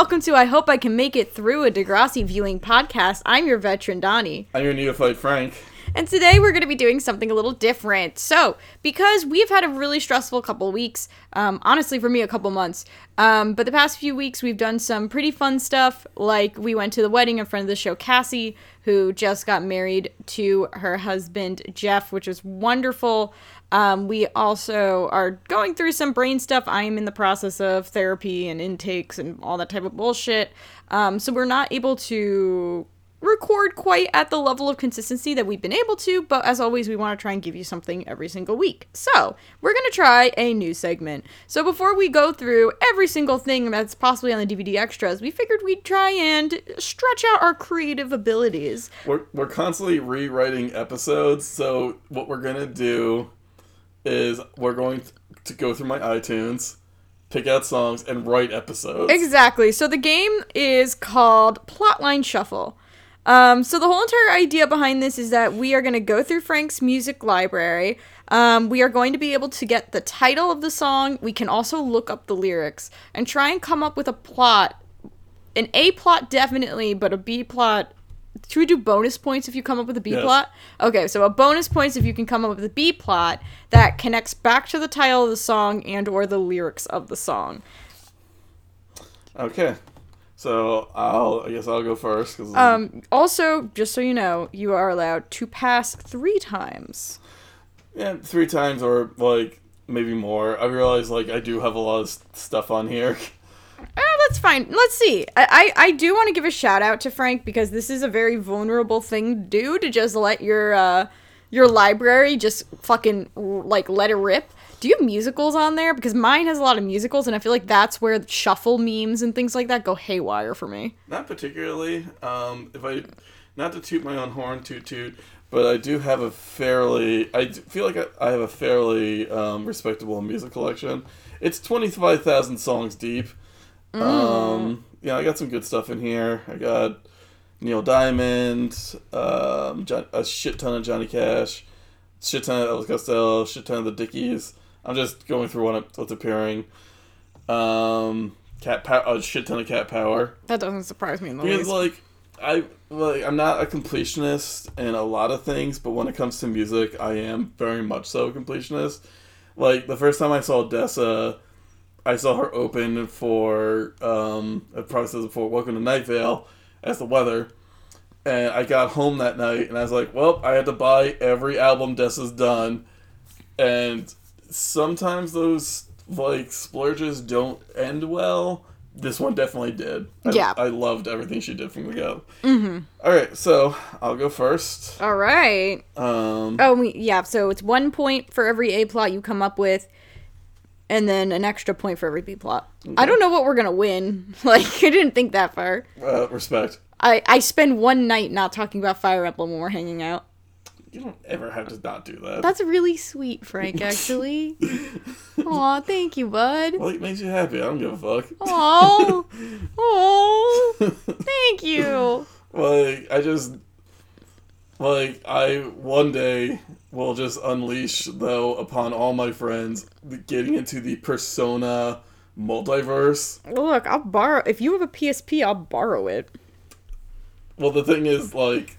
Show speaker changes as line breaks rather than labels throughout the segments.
welcome to I Hope I Can Make It Through a Degrassi Viewing podcast. I'm your veteran, Donnie.
I'm your neophyte, Frank.
And today we're going to be doing something a little different. So, because we've had a really stressful couple weeks, um, honestly, for me, a couple months, um, but the past few weeks we've done some pretty fun stuff. Like, we went to the wedding in front of the show, Cassie, who just got married to her husband, Jeff, which was wonderful. Um, we also are going through some brain stuff. I am in the process of therapy and intakes and all that type of bullshit. Um, so we're not able to record quite at the level of consistency that we've been able to, but as always, we want to try and give you something every single week. So, we're going to try a new segment. So, before we go through every single thing that's possibly on the DVD extras, we figured we'd try and stretch out our creative abilities.
We're, we're constantly rewriting episodes, so what we're going to do is we're going to go through my iTunes, pick out songs, and write episodes.
Exactly. So, the game is called Plotline Shuffle. Um, so the whole entire idea behind this is that we are going to go through Frank's music library. Um, we are going to be able to get the title of the song. We can also look up the lyrics and try and come up with a plot. An A plot definitely, but a B plot. Should we do bonus points if you come up with a B
Yes.
plot? Okay, so a bonus points if you can come up with a B plot that connects back to the title of the song and or the lyrics of the song.
Okay. So I'll I guess I'll go first cuz
Um, also, just so you know, you are allowed to pass three times.
yeah, 3 times or like maybe more. I realize like I do have a lot of stuff on here.
That's fine. Let's see. I, I, I do want to give a shout out to Frank because this is a very vulnerable thing to do to just let your uh your library just fucking like let it rip. Do you have musicals on there? Because mine has a lot of musicals, and I feel like that's where shuffle memes and things like that go haywire for me.
Not particularly. Um, if I, not to toot my own horn, toot toot, but I do have a fairly. I feel like I, I have a fairly um, respectable music collection. It's twenty five thousand songs deep. Um, yeah, I got some good stuff in here. I got Neil Diamond, um, John, a shit ton of Johnny Cash, shit ton of Elvis Costello, shit ton of the Dickies. I'm just going through what, what's appearing. Um, cat power, a shit ton of Cat Power.
That doesn't surprise me in the
Because
least.
like I like I'm not a completionist in a lot of things, but when it comes to music, I am very much so a completionist. Like the first time I saw Dessa, I saw her open for um I probably said before, Welcome to Night Vale as the weather. And I got home that night and I was like, Well, I had to buy every album Dessa's done and sometimes those like splurges don't end well. This one definitely did. I,
Yeah.
I loved everything she did from the go. Mm-hmm. All right, so I'll go first.
All right.
Um,
Oh, yeah. So it's one point for every A plot you come up with, and then an extra point for every B plot. I don't know what we're gonna win. Like I didn't think that far.
uh, respect.
I I spend one night not talking about Fire Emblem when we're hanging out.
You don't ever have to not do that.
That's really sweet, Frank. Actually. Aw, thank you, bud.
well, it makes you happy. I don't give a fuck.
Aw, aw, thank you.
like I just like I one day will just unleash though upon all my friends getting into the persona multiverse.
Look, I'll borrow. If you have a PSP, I'll borrow it.
Well, the thing is, like,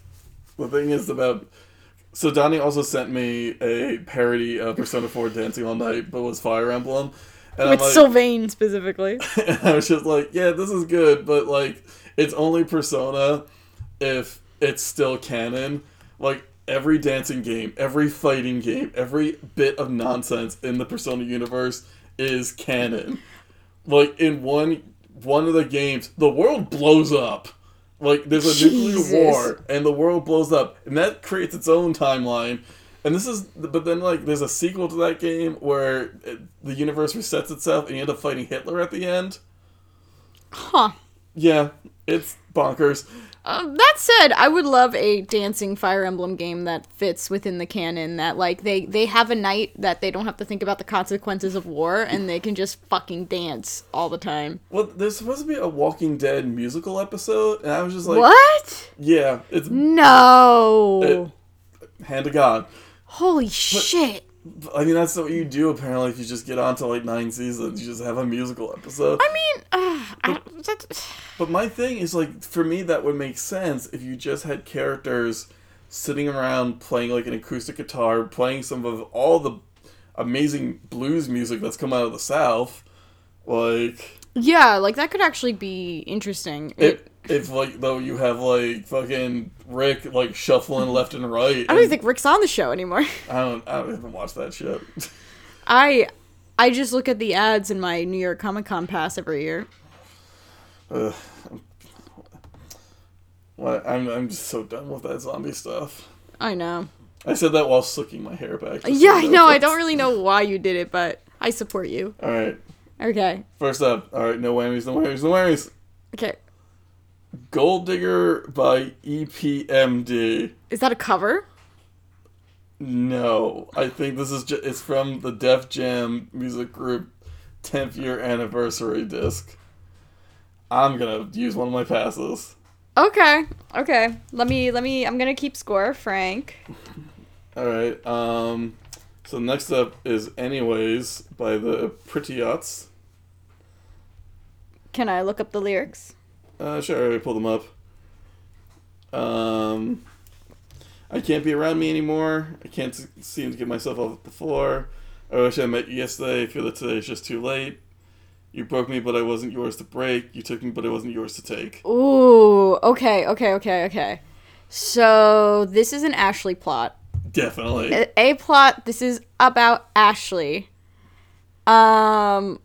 the thing is about. So Donnie also sent me a parody of Persona 4 Dancing All Night, but was Fire Emblem. And
With
like,
Sylvain specifically.
and I was just like, yeah, this is good, but like, it's only Persona if it's still canon. Like, every dancing game, every fighting game, every bit of nonsense in the Persona universe is canon. Like, in one one of the games, the world blows up. Like, there's a
Jesus.
nuclear war, and the world blows up, and that creates its own timeline. And this is, but then like, there's a sequel to that game where it, the universe resets itself, and you end up fighting Hitler at the end.
Huh.
Yeah, it's bonkers.
Um, that said, I would love a dancing Fire Emblem game that fits within the canon. That like they they have a night that they don't have to think about the consequences of war, and they can just fucking dance all the time.
Well, there's supposed to be a Walking Dead musical episode, and I was just like,
what?
Yeah, it's
No.
hand to God.
Holy shit.
I mean, that's what you do apparently if you just get on to like nine seasons. You just have a musical episode.
I mean, uh, I, that,
But my thing is like for me that would make sense if you just had characters sitting around playing like an acoustic guitar, playing some of all the amazing blues music that's come out of the South. Like
yeah, like that could actually be interesting.
if if like though you have like fucking Rick like shuffling mm-hmm. left and right.
I don't even think Rick's on the show anymore.
I don't I don't even watch that shit.
I I just look at the ads in my New York Comic Con pass every year.
Ugh. What I'm I'm just so done with that zombie stuff.
I know.
I said that while slicking my hair back.
Yeah, I know. I don't really know why you did it, but I support you.
All right.
Okay.
First up, all right, no whammies, no whammies, no whammies.
Okay.
Gold Digger by EPMD.
Is that a cover?
No, I think this is just, it's from the Def Jam music group 10th year anniversary disc. I'm gonna use one of my passes.
Okay. Okay. Let me let me I'm going to keep score, Frank.
All right. Um. So next up is "Anyways" by the Pretty Yachts.
Can I look up the lyrics?
Uh, sure, I already pulled them up. Um, I can't be around me anymore. I can't seem to get myself off the floor. I wish I met you yesterday. I feel that today is just too late. You broke me, but I wasn't yours to break. You took me, but I wasn't yours to take.
Ooh, okay, okay, okay, okay. So this is an Ashley plot.
Definitely.
A, a plot. This is about Ashley. Um,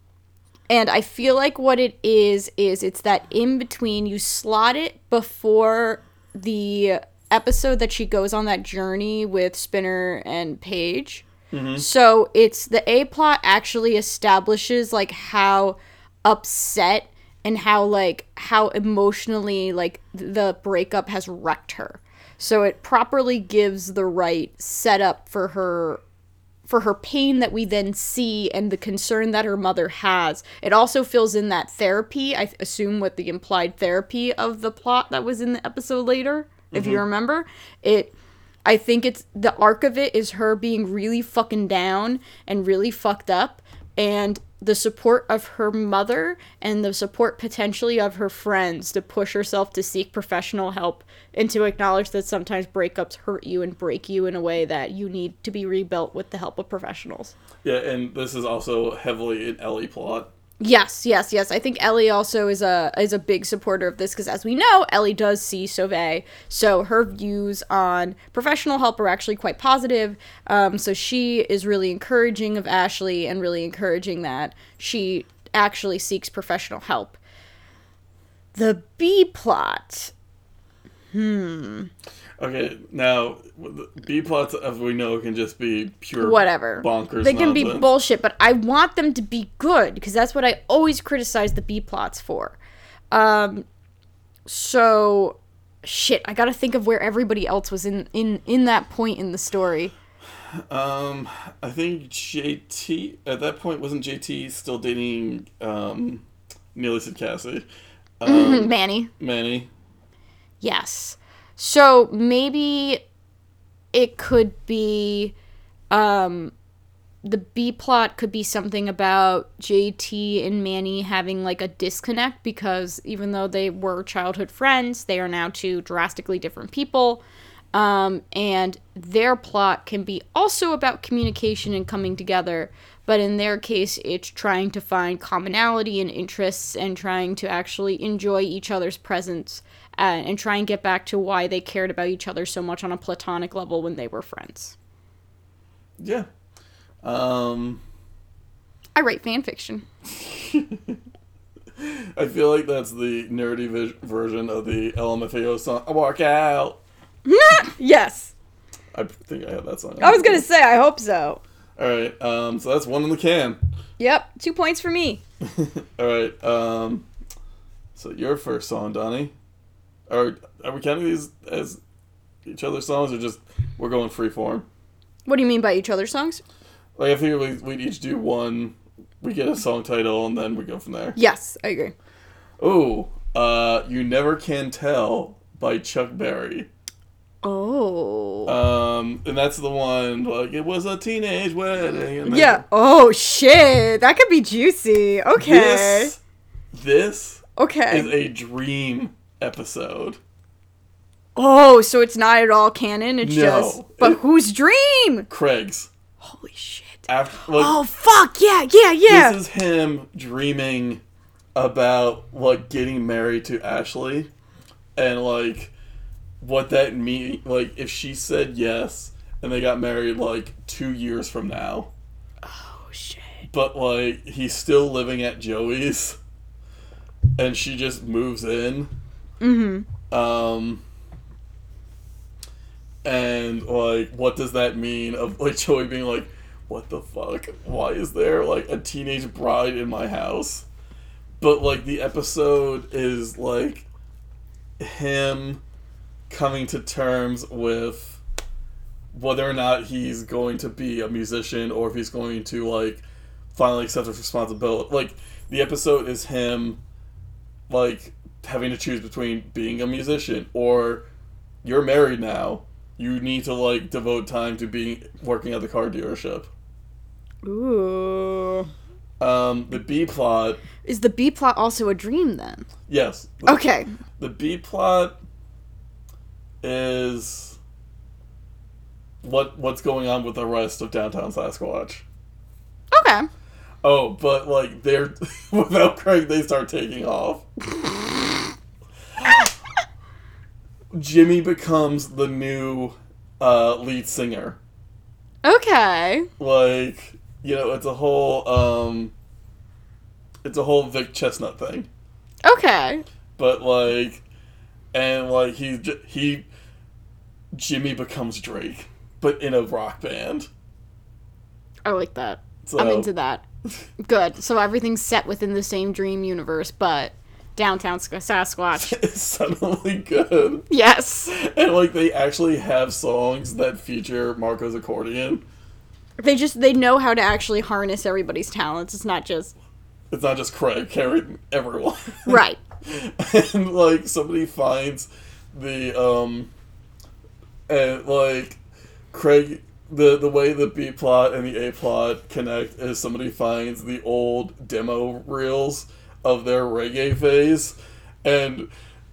and I feel like what it is is it's that in between. You slot it before the episode that she goes on that journey with Spinner and Paige. Mm-hmm. So it's the A plot actually establishes like how upset and how like how emotionally like the breakup has wrecked her. So it properly gives the right setup for her for her pain that we then see and the concern that her mother has. It also fills in that therapy, I assume with the implied therapy of the plot that was in the episode later, if you mm-hmm. remember. It I think it's the arc of it is her being really fucking down and really fucked up and the support of her mother and the support potentially of her friends to push herself to seek professional help and to acknowledge that sometimes breakups hurt you and break you in a way that you need to be rebuilt with the help of professionals.
Yeah, and this is also heavily an Ellie plot.
Yes, yes, yes. I think Ellie also is a is a big supporter of this because, as we know, Ellie does see Sauve, so her views on professional help are actually quite positive. Um, so she is really encouraging of Ashley and really encouraging that she actually seeks professional help. The B plot.
Okay, now B plots, as we know, can just be pure
whatever.
bonkers.
They can be bullshit, but I want them to be good because that's what I always criticize the B plots for. Um, so shit, I gotta think of where everybody else was in in in that point in the story.
Um, I think JT at that point wasn't JT still dating um, Nearly said Cassie, um,
Manny,
Manny.
yes. So maybe it could be um the B plot could be something about JT and Manny having like a disconnect because even though they were childhood friends, they are now two drastically different people. Um, and their plot can be also about communication and coming together, but in their case, it's trying to find commonality and interests and trying to actually enjoy each other's presence uh, and try and get back to why they cared about each other so much on a platonic level when they were friends.
Yeah. Um,
I write fan fiction.
I feel like that's the nerdy vis- version of the LMFAO song. I walk out.
yes.
I think I have that song.
I was gonna say, I hope so.
All right. Um, so that's one in the can.
Yep, two points for me.
All right. Um, so your first song, Donnie. Are are we counting these as each other's songs, or just we're going free form?
What do you mean by each other's songs?
Like I figure we we'd each do one. We get a song title, and then we go from there.
Yes, I agree.
Oh, uh, you never can tell by Chuck Berry.
Oh.
Um, and that's the one like it was a teenage wedding. And
Yeah. Oh shit. That could be juicy. Okay.
This, this
okay.
is a dream episode.
oh, so it's not at all canon. It's
No.
just. But
It-
whose dream?
Craig's
Holy shit.
after like
Oh fuck yeah yeah yeah.
this is him dreaming about like getting married to Ashley and like what that mean like if she said yes and they got married like 2 years from now
oh shit.
but like he's still living at Joey's and she just moves in
Mm-hmm.
um and like what does that mean of like Joey being like what the fuck? Why is there like a teenage bride in my house? But like the episode is like him coming to terms with whether or not he's going to be a musician or if he's going to like finally accept his responsibility. Like the episode is him like having to choose between being a musician or you're married now you need to like devote time to being working at the car dealership
Ooh.
um the b plot
Is the B plot also a dream then?
yes the,
Okay.
the b plot is what what's going on with the rest of downtown sasquatch
Okay.
oh but like they're without craig they start taking off jimmy becomes the new uh lead singer
Okay.
like you know it's a whole um it's a whole Vic Chesnutt thing
Okay.
but like and like he he jimmy becomes drake but in a rock band
I like that.
so
I'm into that. Good. So everything's set within the same dream universe, but downtown Sasquatch.
it's suddenly good
yes.
and like they actually have songs that feature marco's accordion
They just they know how to actually harness everybody's talents. It's not just
it's not just craig carrying everyone
right.
and like somebody finds the um and like Craig the the way the B plot and the A plot connect is somebody finds the old demo reels of their reggae phase and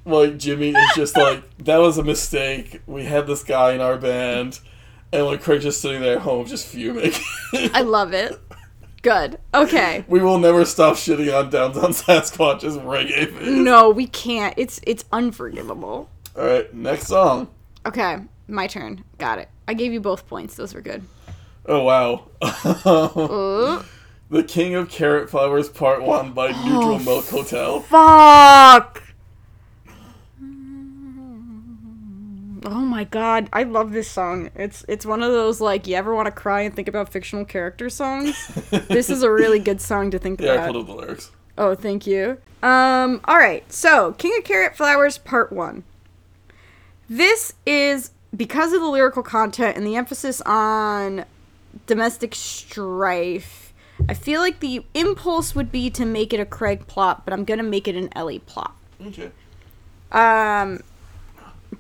like Jimmy is just like that was a mistake. We had this guy in our band and like Craig's just sitting there at home just fuming.
I love it. Good. Okay.
we will never stop shitting on Downtown Sasquatch's reggae phase.
No, we can't. It's it's unforgivable.
Alright, next song.
Okay, my turn. Got it. I gave you both points. Those were good.
Oh wow. The King of Carrot Flowers Part 1 by Neutral Milk Hotel.
fuck. Oh my god, I love this song. It's it's one of those like you ever want to cry and think about fictional character songs. this is a really good song to think about.
Yeah, I pulled up the lyrics.
Oh, thank you. Um, all right. So, King of Carrot Flowers Part 1. This is because of the lyrical content and the emphasis on domestic strife. I feel like the impulse would be to make it a Craig plot, but I'm going to make it an Ellie plot.
Okay.
Um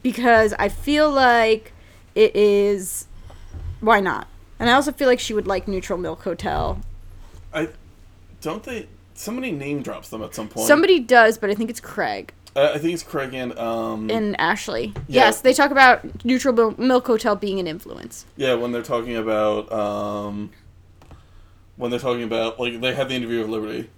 because I feel like it is why not? And I also feel like she would like Neutral Milk Hotel.
I don't they somebody name drops them at some point.
Somebody does, but I think it's Craig.
Uh, I think it's Craig and um
and Ashley.
Yeah.
Yes, they talk about Neutral Milk Hotel being an influence.
yeah, when they're talking about um when they're talking about like they had the interview with Liberty.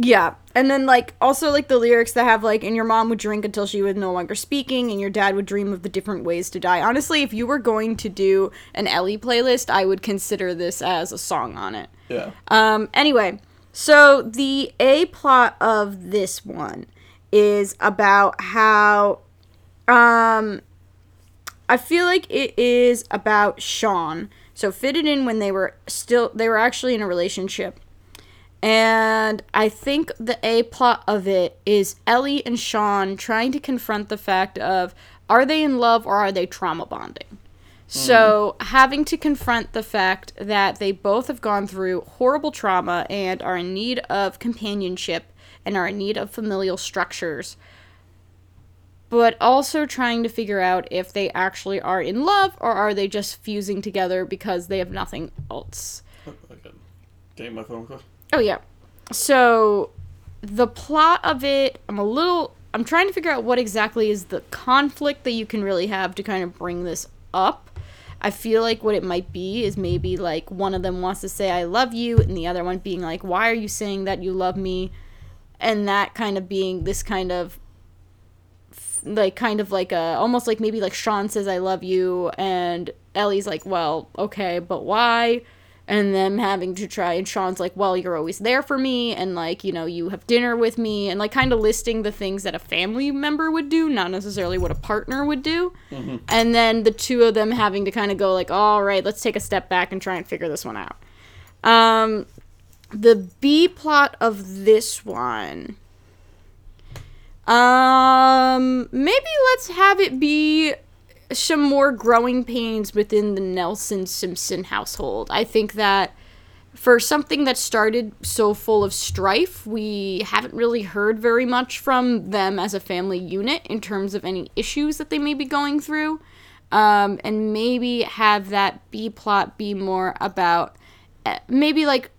Yeah, and then like also like the lyrics that have like, and your mom would drink until she was no longer speaking, and your dad would dream of the different ways to die. Honestly, if you were going to do an Ellie playlist, I would consider this as a song on it.
Yeah.
Um, anyway, so the A plot of this one is about how um I feel like it is about Sean. So fitted in when they were still they were actually in a relationship. And I think the A plot of it is Ellie and Sean trying to confront the fact of are they in love or are they trauma bonding? So, mm-hmm. having to confront the fact that they both have gone through horrible trauma and are in need of companionship and are in need of familial structures but also trying to figure out if they actually are in love or are they just fusing together because they have nothing else.
Got getting my phone call.
Oh yeah. So the plot of it, I'm a little I'm trying to figure out what exactly is the conflict that you can really have to kind of bring this up. I feel like what it might be is maybe like one of them wants to say I love you and the other one being like why are you saying that you love me? And that kind of being this kind of like kind of like a almost like maybe like Sean says I love you and Ellie's like, "Well, okay, but why?" and them having to try and Sean's like, "Well, you're always there for me and like, you know, you have dinner with me." And like kind of listing the things that a family member would do, not necessarily what a partner would do. And then the two of them having to kind of go like, "All right, let's take a step back and try and figure this one out." Um the B plot of this one um, maybe let's have it be some more growing pains within the Nelson Simpson household. I think that for something that started so full of strife, we haven't really heard very much from them as a family unit in terms of any issues that they may be going through. Um, and maybe have that B plot be more about uh, maybe like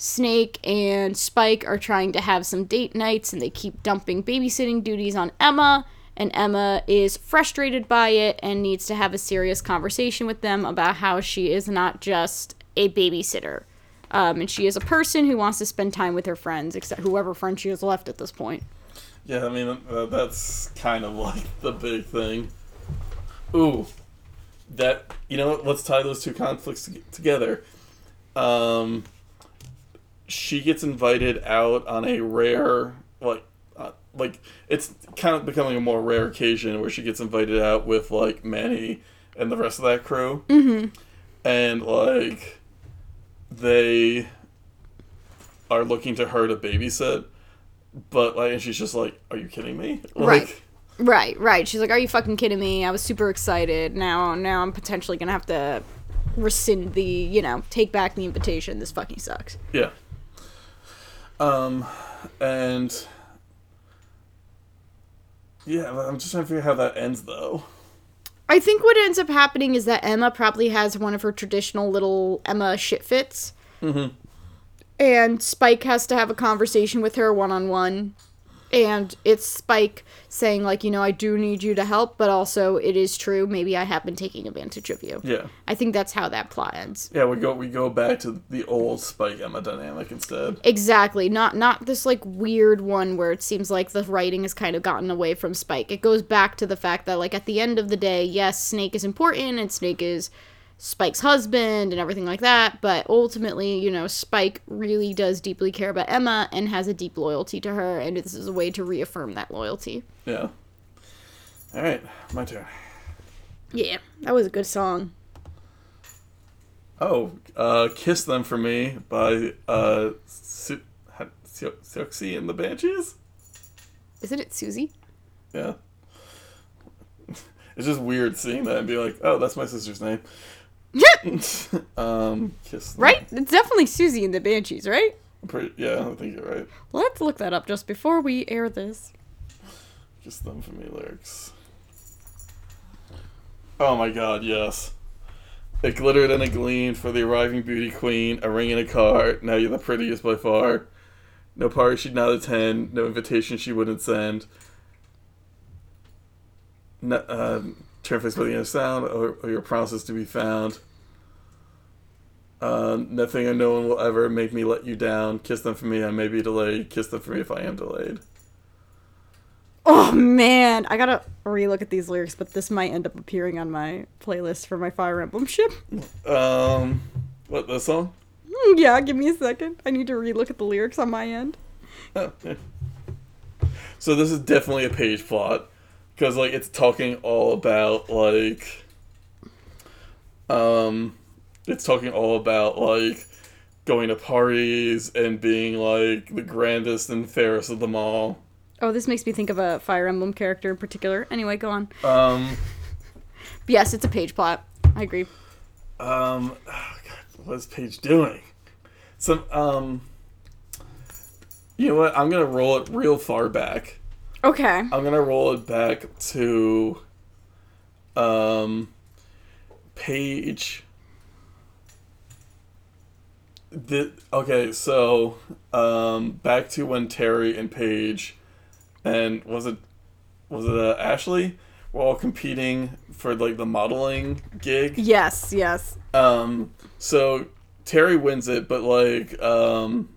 Snake and Spike are trying to have some date nights and they keep dumping babysitting duties on Emma. And Emma is frustrated by it and needs to have a serious conversation with them about how she is not just a babysitter. Um, and she is a person who wants to spend time with her friends, except whoever friend she has left at this point.
Yeah, I mean uh, that's kind of like the big thing. Ooh, that you know what? Let's tie those two conflicts together. Um, she gets invited out on a rare like uh, like it's kind of becoming a more rare occasion where she gets invited out with like Manny and the rest of that crew, mm-hmm. and like they are looking to her to babysit, but like and she's just like, "Are you kidding me?" Like,
Right. Right, right. She's like, "Are you fucking kidding me? I was super excited. Now, now I'm potentially gonna have to rescind the, you know, take back the invitation. This fucking sucks."
Yeah. Um, and yeah, I'm just trying to figure out how that ends though.
I think what ends up happening is that Emma probably has one of her traditional little Emma shit fits.
Mhm.
And Spike has to have a conversation with her one on one. And it's Spike saying, like, you know, I do need you to help, but also it is true. Maybe I have been taking advantage of you.
Yeah.
I think that's how that plot ends.
Yeah, we go we go back to the old Spike Emma dynamic instead.
Exactly. Not not this like weird one where it seems like the writing has kind of gotten away from Spike. It goes back to the fact that like at the end of the day, yes, Snake is important and Snake is Spike's husband and everything like that, but ultimately, you know, Spike really does deeply care about Emma and has a deep loyalty to her and this is a way to reaffirm that loyalty.
Yeah. All right, my turn.
Yeah, that was a good song.
Oh, uh, "Kiss Them for Me" by uh, Su- Siouxsie and the Banshees.
Isn't it Susie?
Yeah. It's just weird seeing that and be like, "Oh, that's my sister's name." um, kiss them.
Right? It's definitely Susie and the Banshees, right?
Pretty, yeah, I think you're right.
Let's look that up just before we air this.
Kiss them for me lyrics. Oh my god, yes. It glittered and it gleamed for the arriving beauty queen, a ring in a car. Now you're the prettiest by far. No party she'd not attend, no invitation she wouldn't send. No, uh, face by the end of sound, or, or your promises to be found. Uh, nothing or no one will ever make me let you down. Kiss them for me, I may be delayed. Kiss them for me if I am delayed.
Oh man, I gotta relook at these lyrics, but this might end up appearing on my playlist for my Fire Emblem ship.
Um, what, this song?
Hmm, yeah, give me a second. I need to relook at the lyrics on my end.
Oh. So this is definitely a Paige plot because like it's talking all about like um it's talking all about like going to parties and being like the grandest and fairest of them all.
Oh, this makes me think of a Fire Emblem character in particular. Anyway, go on.
Um
yes, it's a Paige plot. I agree.
um oh God, what is Paige doing? Some um you know what? I'm gonna roll it real far back.
Okay.
I'm gonna roll it back to um Paige the okay, so um back to when Terry and Paige and was it was it uh, Ashley were all competing for like the modeling gig.
Yes, yes.
Um so Terry wins it, but like um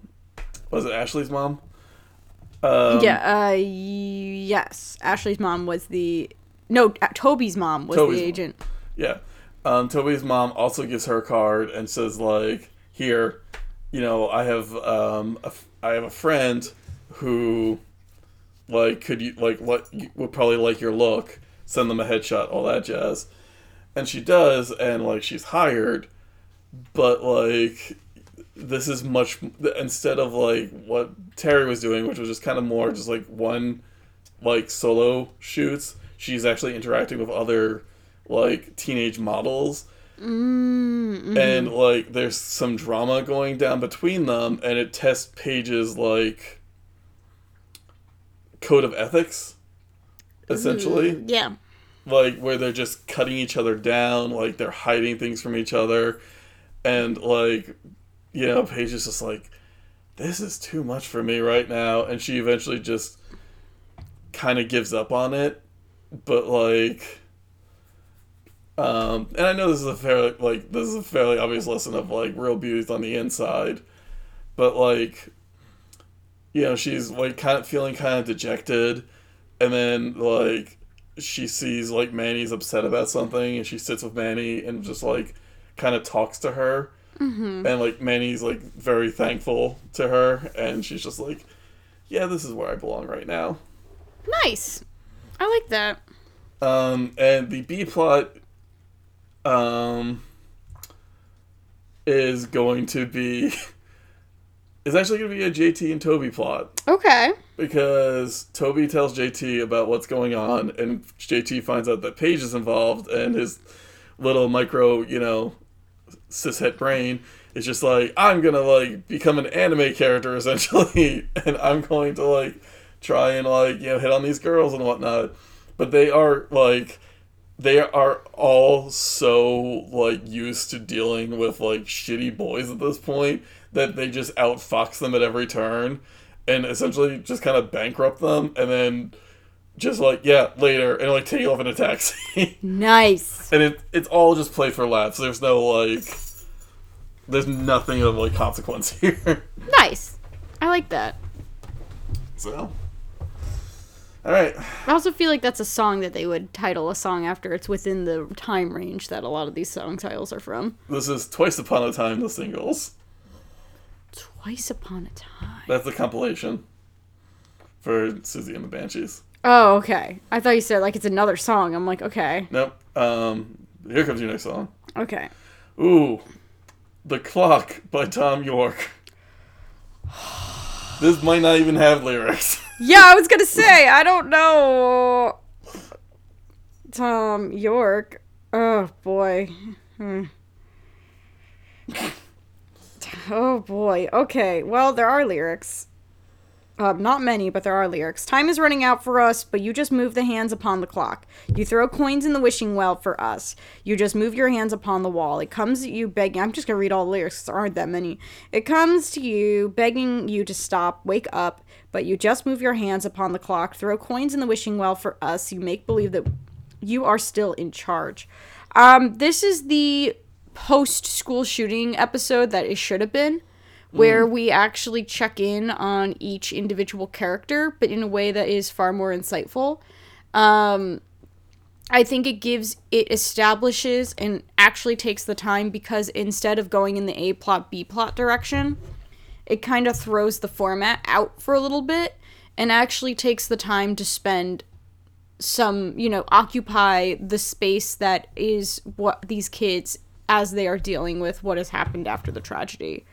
was it Ashley's mom? Um,
yeah, uh yes. Ashley's mom was the No, uh, Toby's mom was
Toby's
the
mom.
agent.
Yeah. Um, Toby's mom also gives her a card and says like, "Here, you know, I have um, a I have a friend who, like, could you like what would probably like your look. Send them a headshot, all that jazz." And she does, and like she's hired, but like this is much instead of like what Terry was doing, which was just kind of more just like one like solo shoots. She's actually interacting with other like teenage models
Mm,
and like there's some drama going down between them and it tests Paige's like code of ethics essentially
yeah.
like where they're just cutting each other down like they're hiding things from each other and like you know Paige is just like this is too much for me right now and she eventually just kind of gives up on it but like um and I know this is a fairly like this is a fairly obvious lesson of like real beauty's on the inside but like you know she's like kind of feeling kind of dejected and then like she sees like Manny's upset about something and she sits with Manny and just like kind of talks to her
Mm-hmm.
and like Manny's like very thankful to her and she's just like yeah this is where I belong right now
Nice. I like that.
um and the B plot um is going to be is actually going to be a JT and Toby plot
Okay.
because Toby tells JT about what's going on, and JT finds out that Paige is involved, and his little micro, you know, cishet brain. Is just like, I'm gonna like become an anime character essentially, and I'm going to like try and like you know hit on these girls and whatnot, but they are like. They are all so like used to dealing with like shitty boys at this point that they just outfox them at every turn and essentially just kind of bankrupt them. And then just like yeah later and like take off in a taxi
Nice.
and it it's all just play for laughs there's no like there's nothing of like consequence here
Nice. I like that.
so all right
I also feel like that's a song that they would title a song after it's within the time range that a lot of these song titles are from.
this is twice upon a time the singles
Twice Upon a Time.
that's the compilation for susie and the banshees
Oh, okay. I thought you said like it's another song. I'm like, okay.
nope um here comes your next song
Okay.
Ooh, The Clock by Thom Yorke. This might not even have lyrics.
Yeah, I was gonna say, I don't know. Thom Yorke. Oh boy. Hmm. Oh boy. Okay. Well, there are lyrics. Um, not many, but there are lyrics. Time is running out for us, but you just move the hands upon the clock. You throw coins in the wishing well for us. You just move your hands upon the wall. It comes at you begging. I'm just gonna read all the lyrics. There aren't that many. It comes to you begging you to stop, wake up, but you just move your hands upon the clock. Throw coins in the wishing well for us. You make believe that you are still in charge. Um, this is the post school shooting episode that it should have been, where we actually check in on each individual character, but in a way that is far more insightful. Um, I think it gives, it establishes and actually takes the time because instead of going in the A plot, B plot direction, it kind of throws the format out for a little bit and actually takes the time to spend some, you know, occupy the space that is what these kids as they are dealing with what has happened after the tragedy.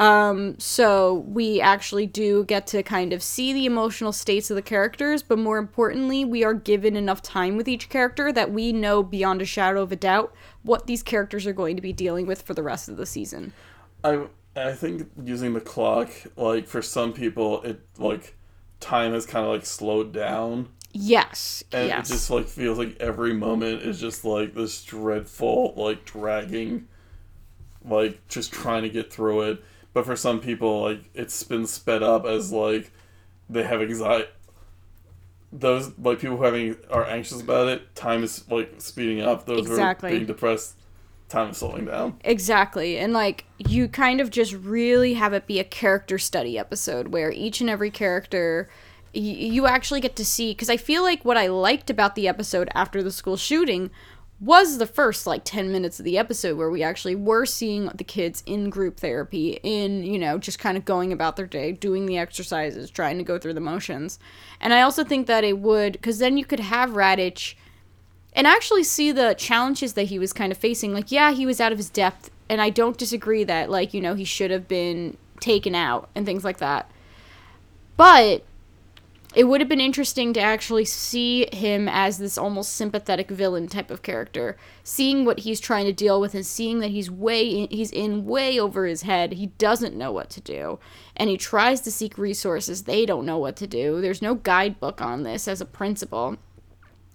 Um, so we actually do get to kind of see the emotional states of the characters, but more importantly, we are given enough time with each character that we know beyond a shadow of a doubt what these characters are going to be dealing with for the rest of the season.
I I think using the clock, like for some people, it like time has kind of like slowed down
Yes.
and
yes.
it just like feels like every moment is just like this dreadful like dragging like just trying to get through it but for some people like it's been sped up as like they have anxiety those like people who having are anxious about it time is like speeding up those
Exactly.
who are being depressed time is slowing down
Exactly. And like you kind of just really have it be a character study episode where each and every character y- you actually get to see cuz I feel like what I liked about the episode after the school shooting was the first like 10 minutes of the episode where we actually were seeing the kids in group therapy in you know just kind of going about their day doing the exercises trying to go through the motions and i also think that it would because then you could have Raditch and actually see the challenges that he was kind of facing. Like, yeah, he was out of his depth, and I don't disagree that, like, you know, he should have been taken out and things like that. But it would have been interesting to actually see him as this almost sympathetic villain type of character, seeing what he's trying to deal with and seeing that he's way in, he's in way over his head. He doesn't know what to do, and he tries to seek resources. They don't know what to do. There's no guidebook on this as a principal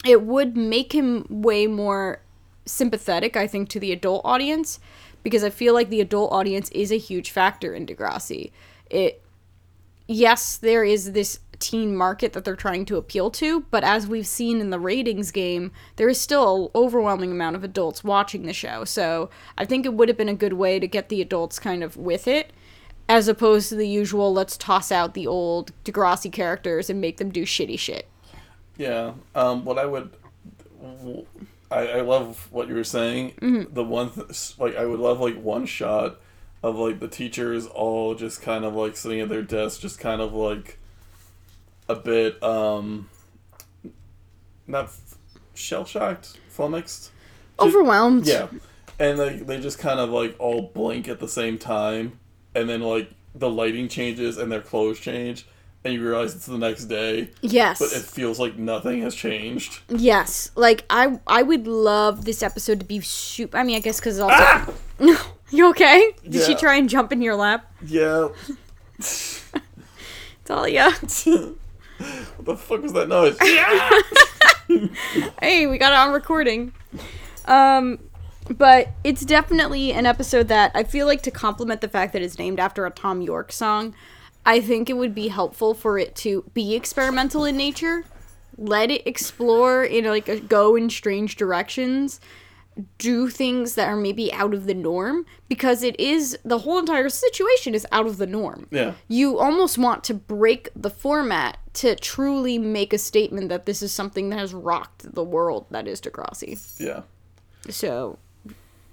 it would make him way more sympathetic, I think, to the adult audience because I feel like the adult audience is a huge factor in Degrassi. It, yes, there is this teen market that they're trying to appeal to, but as we've seen in the ratings game, there is still an overwhelming amount of adults watching the show. So I think it would have been a good way to get the adults kind of with it. As opposed to the usual, let's toss out the old Degrassi characters and make them do shitty shit.
Yeah. Um. What I would, I, I love what you were saying.
Mm-hmm.
The one, th- like, I would love like one shot of like the teachers all just kind of like sitting at their desk, just kind of like a bit um, not shell shocked, flummoxed.
Overwhelmed.
Yeah, and they they just kind of like all blink at the same time, and then like the lighting changes and their clothes change, and you realize it's the next day,
Yes.
but it feels like nothing has changed.
Yes, like I I would love this episode to be super. I mean, I guess because also.
Ah!
you okay? Did she try and jump in your lap?
Yeah.
Talia.
what the fuck was that noise?
hey, we got it on recording. Um, but it's definitely an episode that I feel like to complement the fact that it's named after a Thom Yorke song. I think it would be helpful for it to be experimental in nature. Let it explore in like a, go in strange directions. Do things that are maybe out of the norm because it is the whole entire situation is out of the norm.
yeah.
you almost want to break the format to truly make a statement that this is something that has rocked the world that is Degrassi.
Yeah.
So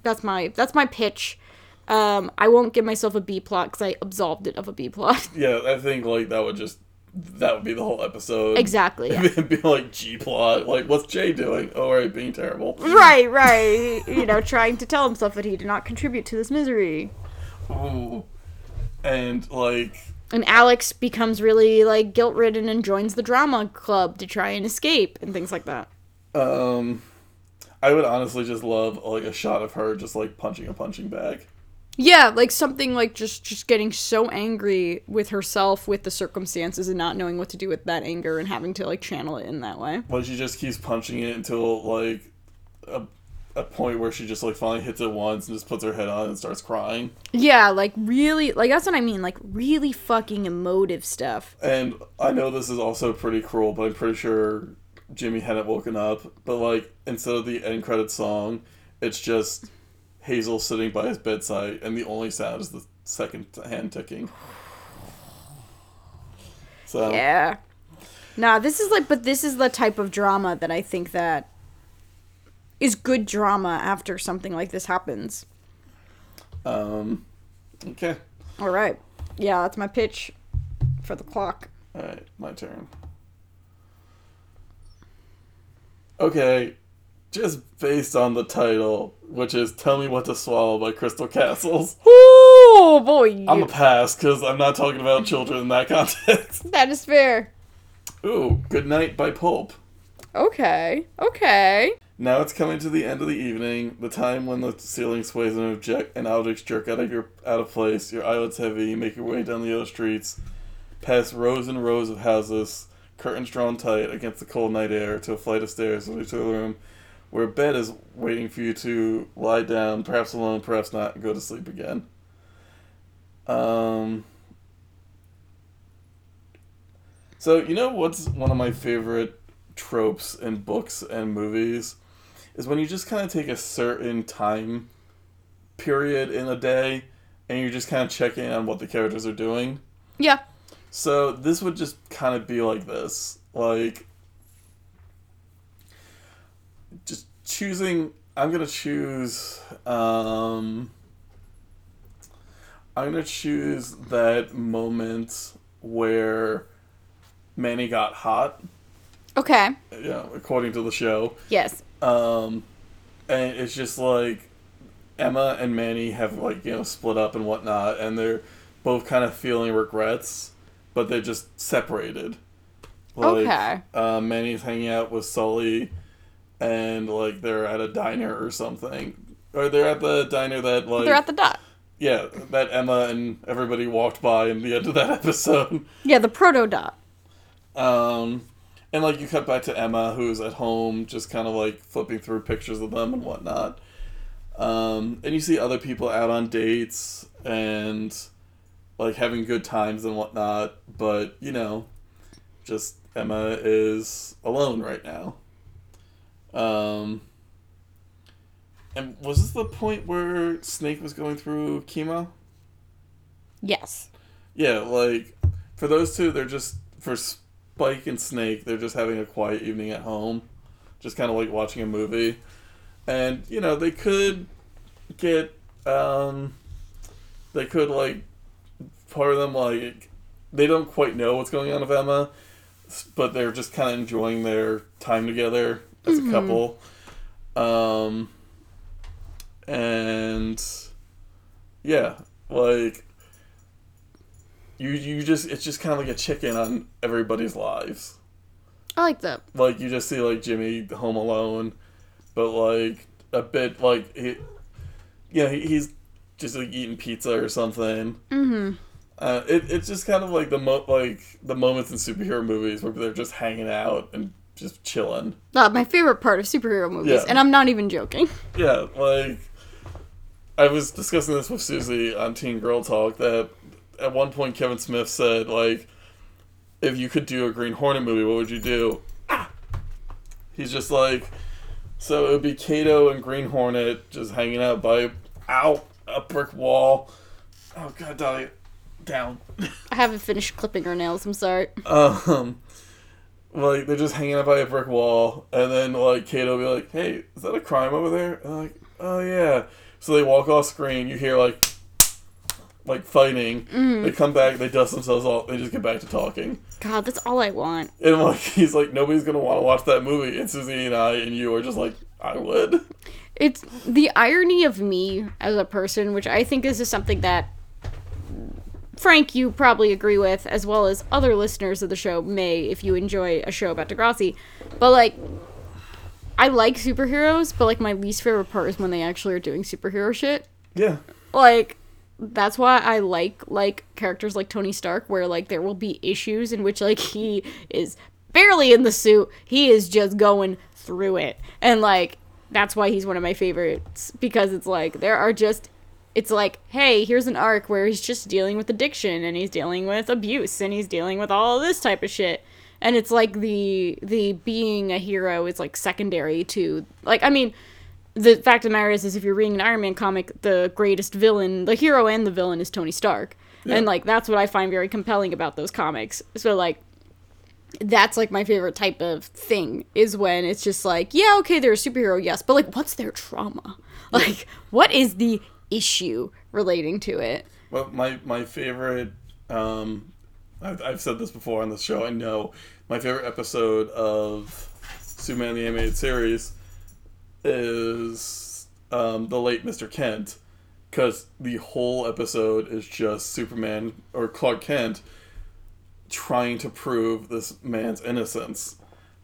that's my that's my pitch. Um, I won't give myself a B plot because I absolved it of a B plot.
Yeah, I think like that would just that would be the whole episode.
exactly. yeah.
It'd be like G plot. Like, what's Jay doing? Oh, right, being terrible.
right, right. You know, trying to tell himself that he did not contribute to this misery.
Ooh. And like,
And Alex becomes really like guilt ridden and joins the drama club to try and escape and things like that.
um, I would honestly just love like a shot of her just like punching a punching bag.
Yeah, like something like just just getting so angry with herself with the circumstances and not knowing what to do with that anger and having to like channel it in that way.
Like she just keeps punching it until like a, a point where she just like finally hits it once and just puts her head on and starts crying.
Yeah, like really like that's what I mean, like really fucking emotive stuff.
And I know this is also pretty cruel, but I'm pretty sure Jimmy hadn't woken up. But like instead of the end credit song, it's just Hazel sitting by his bedside, and the only sound is the second hand ticking. So
Yeah. Nah, this is like but this is the type of drama that I think that is good drama after something like this happens.
um, okay,
All right. Yeah, that's my pitch for the clock.
all right, my turn. Okay, just based on the title, which is "Tell Me What to Swallow" by Crystal Castles.
Oh boy.
I'm a pass because I'm not talking about children in that context.
that is fair.
Ooh, Good Night by Pulp.
Okay. Okay.
Now it's coming to the end of the evening, the time when the ceiling sways and, object- and objects jerk out of your out of place. Your eyelids heavy. You make your way down the other streets. past rows and rows of houses, curtains drawn tight against the cold night air, to a flight of stairs to a room where bed is waiting for you to lie down, perhaps alone, perhaps not, and go to sleep again. Um. So you know what's one of my favorite tropes in books and movies is when you just kind of take a certain time period in a day and you're just kind of checking on what the characters are doing.
Yeah.
So this would just kind of be like this. Like just choosing I'm to choose um I'm to choose that moment where Manny got hot,
Okay.
Yeah, according to the show.
Yes.
Um, and it's just like Emma and Manny have like you know split up and whatnot, and they're both kind of feeling regrets, but they're just separated. Like,
Okay.
Uh, Manny's hanging out with Sully, and like they're at a diner or something, or they're at the diner that like
They're at the dot.
yeah that Emma and everybody walked by in the end of that episode.
Yeah, the proto dot.
Um, and like you cut back to Emma, who's at home, just kind of like flipping through pictures of them and whatnot. Um, and you see other people out on dates and like having good times and whatnot, but you know, just Emma is alone right now. Um, and was this the point where Snake was going through chemo?
Yes.
Yeah, like for those two, they're just for Spike and Snake, they're just having a quiet evening at home, just kind of like watching a movie, and you know they could get, um, they could like part of them like they don't quite know what's going on with Emma, but they're just kind of enjoying their time together as a couple, um, and yeah, like you you just it's just kind of like a chicken on everybody's lives.
I like that.
Like you just see like Jimmy home alone, but like a bit like he, yeah, he, he's just like eating pizza or something.
Mm-hmm.
Uh, it, it's just kind of like the mo- like the moments in superhero movies where they're just hanging out and just chilling.
Uh, my favorite part of superhero movies,
Yeah.
and I'm not even joking.
Yeah, like I was discussing this with Susie on Teen Girl Talk that at one point Kevin Smith said like if you could do a Green Hornet movie, what would you do? Ah! He's just like so it would be Kato and Green Hornet just hanging out by out a brick wall. Oh god, Dolly, down.
I haven't finished clipping her nails. I'm sorry.
um like they're just hanging out by a brick wall and then like Kato will be like, Hey, is that a crime over there? And like, Oh yeah. So they walk off screen, you hear like like fighting. Mm-hmm. They come back, they dust themselves off, they just get back to talking.
God, that's all I want.
And like he's like, Nobody's gonna wanna watch that movie and Susie and I and you are just like, I would.
It's the irony of me as a person, which I think this is something that Frank, you probably agree with, as well as other listeners of the show may if you enjoy a show about Degrassi. But like, I like superheroes, but like my least favorite part is when they actually are doing superhero shit.
Yeah.
Like, that's why I like like characters like Tony Stark, where like there will be issues in which like he is barely in the suit, he is just going through it, and like that's why he's one of my favorites because it's like there are just it's like hey here's an arc where he's just dealing with addiction and he's dealing with abuse and he's dealing with all this type of shit and it's like the the being a hero is like secondary to like i mean the fact of the matter is, is if you're reading an Iron Man comic, the greatest villain, the hero and the villain is Tony Stark. And like that's what I find very compelling about those comics. So like that's like my favorite type of thing is when it's just like, yeah, okay, they're a superhero, yes, but like what's their trauma? Like what is the issue relating to it?
Well, my my favorite, um, I've, I've said this before on the show. I know my favorite episode of Superman the animated series is um, the late Mister Kent, because the whole episode is just Superman or Clark Kent trying to prove this man's innocence,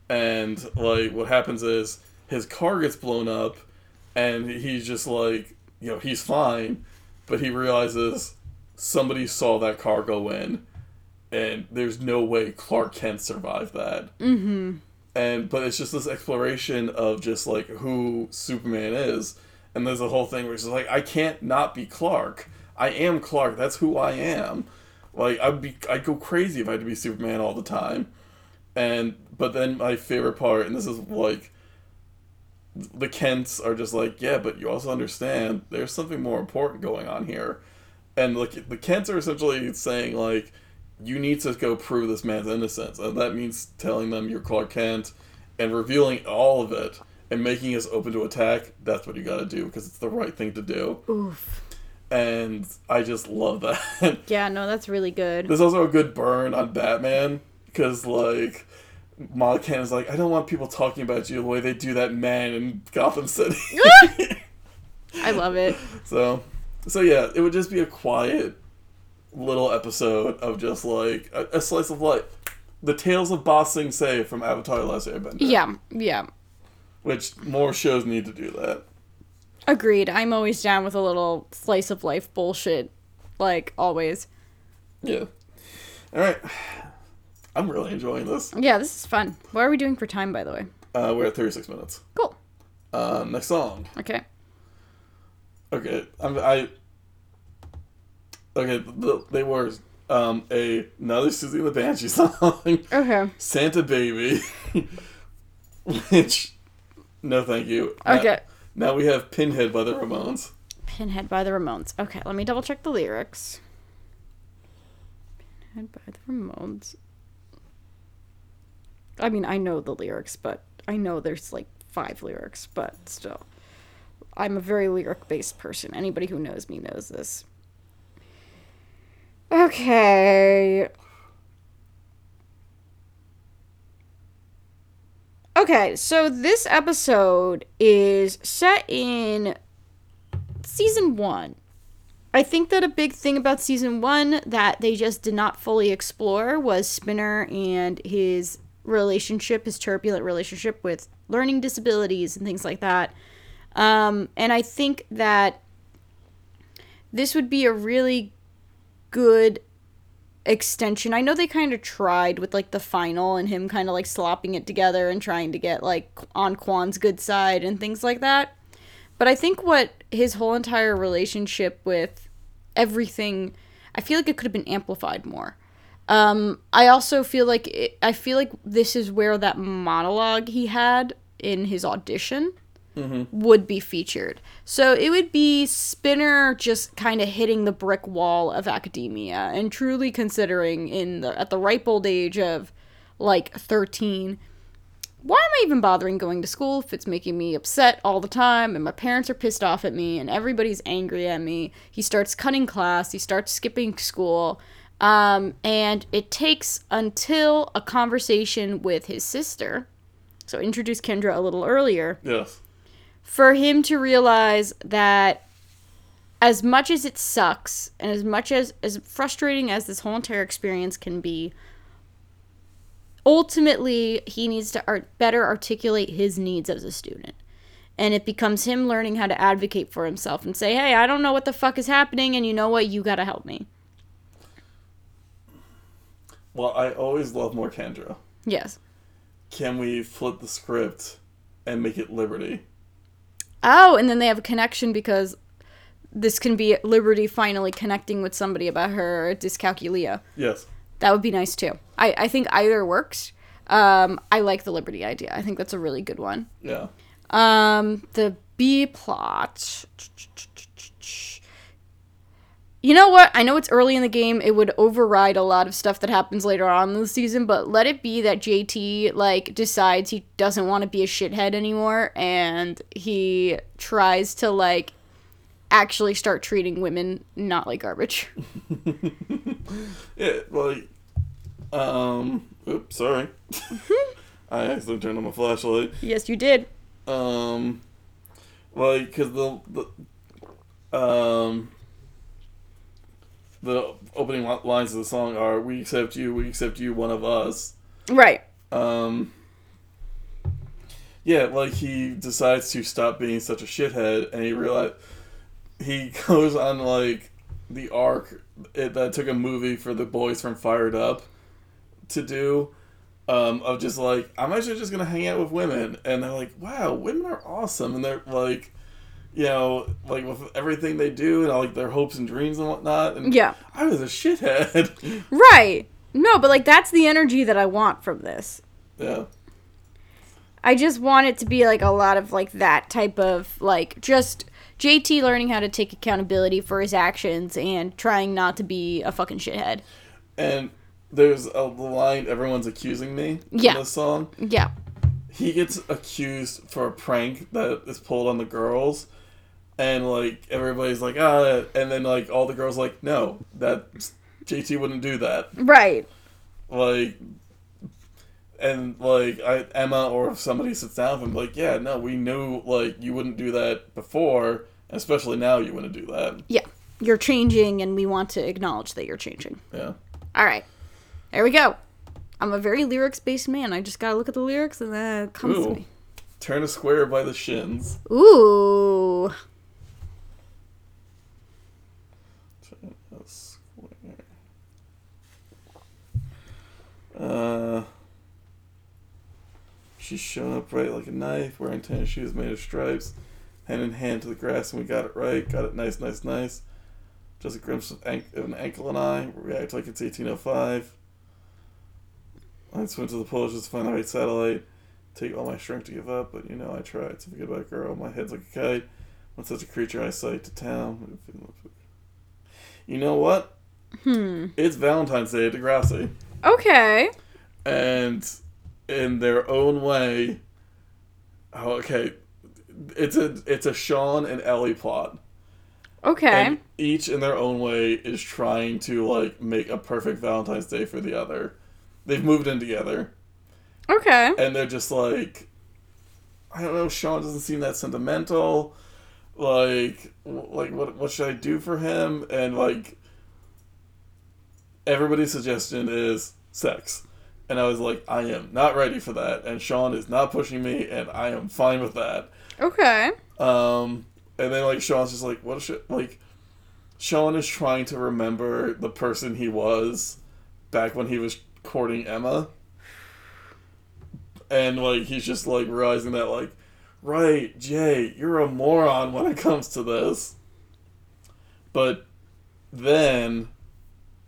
and like what happens is his car gets blown up, and he's just like, you know, he's fine, but he realizes somebody saw that car go in and there's no way Clark Kent survived that. Mm-hmm. And but it's just this exploration of just like who Superman is, and there's a whole thing where it's like I can't not be Clark. I am Clark. That's who I am. Like I'd be, I'd go crazy if I had to be Superman all the time. And but then my favorite part, and this is like, the Kents are just like, yeah, but you also understand there's something more important going on here, and like the Kents are essentially saying like, you need to go prove this man's innocence, and that means telling them you're Clark Kent, and revealing all of it and making us open to attack. That's what you got to do because it's the right thing to do
Oof.
and I just love that.
Yeah, no, that's really good.
There's also a good burn on Batman because like Kent is like, I don't want people talking about you the way they do that man in Gotham City.
I love it.
so, so yeah, it would just be a quiet little episode of just like a, a slice of life. The Tales of Ba Sing Se from Avatar: Last Airbender.
Yeah, yeah.
Which more shows need to do that.
Agreed. I'm always down with a little slice of life bullshit. Like, always.
Yeah. All right. I'm really enjoying this.
Yeah, this is fun. What are we doing for time, by the way?
Uh, we're at 36 minutes.
Cool.
Uh, next song.
Okay.
Okay, I'm, I. Okay, the, they were um a another Siouxsie the Banshee song,
Okay.
Santa Baby, which, no, thank you. Now-
Okay.
Now, we have Pinhead by the Ramones.
Pinhead by the Ramones. Okay, let me double check the lyrics. Pinhead by the Ramones. I mean, I know the lyrics, but I know there's like five lyrics, but still. I'm a very lyric based person. Anybody who knows me knows this. Okay. Okay, so this episode is set in season one. I think that a big thing about season one that they just did not fully explore was Spinner and his relationship, his turbulent relationship with learning disabilities and things like that. Um, and I think that this would be a really good extension. I know they kind of tried with like the final and him kind of like slopping it together and trying to get like on Kwan's good side and things like that. But I think what his whole entire relationship with everything, I feel like it could have been amplified more. Um, I also feel like it, I feel like this is where that monologue he had in his audition would be featured. So it would be Spinner just kind of hitting the brick wall of academia and truly considering in the at the ripe old age of like 13 why am I even bothering going to school if it's making me upset all the time and my parents are pissed off at me and everybody's angry at me? He starts cutting class, he starts skipping school. Um, and it takes until a conversation with his sister. So introduce Kendra a little earlier
Yes.
for him to realize that as much as it sucks and as much as as frustrating as this whole entire experience can be ultimately he needs to art- better articulate his needs as a student and it becomes him learning how to advocate for himself and say hey i don't know what the fuck is happening and you know what you gotta help me
Well, I always love more Kendra.
yes
Can we flip the script and make it Liberty?
oh and then they have a connection because this can be liberty finally connecting with somebody about her dyscalculia
Yes.
That would be nice too. I, I think either works. Um, I like the Liberty idea. I think that's a really good one.
Yeah.
Um, the B plot. You know what? I know it's early in the game. It would override a lot of stuff that happens later on in the season, but let it be that JT like decides he doesn't want to be a shithead anymore and he tries to like actually start treating women not like garbage.
Yeah, like, um, oops, sorry. I accidentally turned on my flashlight.
yes, you did.
Um, like, because the, the, um, the opening lines of the song are, we accept you, we accept you, one of us.
Right.
Um, yeah, like, he decides to stop being such a shithead, and he realize he goes on, like, the arc it, that took a movie for the boys from Fired Up to do. Um, of just like I'm actually just gonna hang out with women, and they're like, "Wow, women are awesome," and they're like, you know, like with everything they do and all like their hopes and dreams and whatnot. And
Yeah.
I was a shithead.
Right. No, but like that's the energy that I want from this.
yeah,
I just want it to be like a lot of like that type of like just JT learning how to take accountability for his actions and trying not to be a fucking shithead.
and there's a line everyone's accusing me
Yeah.
in this song.
Yeah.
he gets accused for a prank that is pulled on the girls and like everybody's like ah and then like all the girls like no that jt wouldn't do that
Right.
like and like I, emma or if somebody sits down with him like yeah no we knew like you wouldn't do that before especially now you wouldn't do that
Yeah. You're changing and we want to acknowledge that you're changing.
yeah
All right. There we go. I'm a very lyrics based man. I just got to look at the lyrics and then it comes to me.
turn a square by the shins
Ooh.
Turn a square. Uh, she's shown up right like a knife, wearing tennis shoes made of stripes, hand in hand to the grass, and we got it right. Got it nice, nice, nice. Just a glimpse of, an- of an ankle and I react like it's 1805. I swim to the pole just to find the right satellite. Take all my strength to give up, but you know I tried. To forget about a girl, my head's like a kite. When such a creature I sight to town. You know what?
Hmm.
It's Valentine's Day at Degrassi.
Okay.
And in their own way, oh, okay, it's a it's a Sean and Ellie plot.
Okay.
And each in their own way is trying to like make a perfect Valentine's Day for the other. They've moved in together.
okay.
And they're just like I don't know, Sean doesn't seem that sentimental. Like like what what should I do for him? And like everybody's suggestion is sex. And I was like, I am not ready for that. And Sean is not pushing me, and I am fine with that.
Okay.
Um, and then like Sean's just like, what shit? Like, Sean is trying to remember the person he was back when he was courting Emma, and like he's just like realizing that like, right, Jay, you're a moron when it comes to this. But then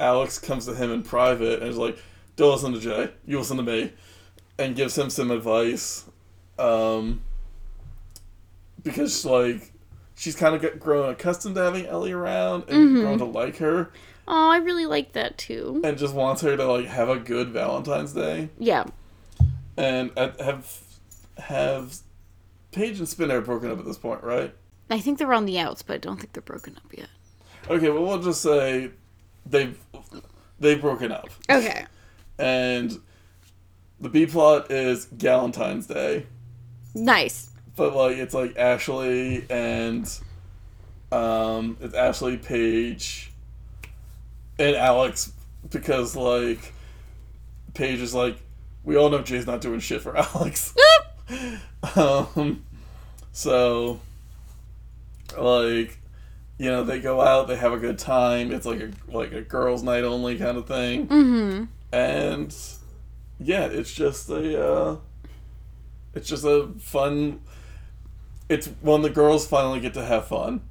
Alex comes to him in private and is like, "Don't listen to Jay. You listen to me," and gives him some advice. Um, because like she's kind of grown accustomed to having Ellie around and grown to like her,
Oh, I really like that too.
and just wants her to like have a good Valentine's Day.
Yeah.
And have have Paige and Spinner broken up at this point, right?
I think they're on the outs, but I don't think they're broken up yet.
Okay, well we'll just say they've they've broken up,
Okay.
and the B plot is Galentine's Day.
Nice.
but like it's like Ashley and um it's Ashley Paige and Alex because like Paige is like we all know Jay's not doing shit for Alex. um so like you know they go out they have a good time it's like a like a girls night only kind of thing
Mm-hmm.
and yeah it's just a uh it's just a fun it's when the girls finally get to have fun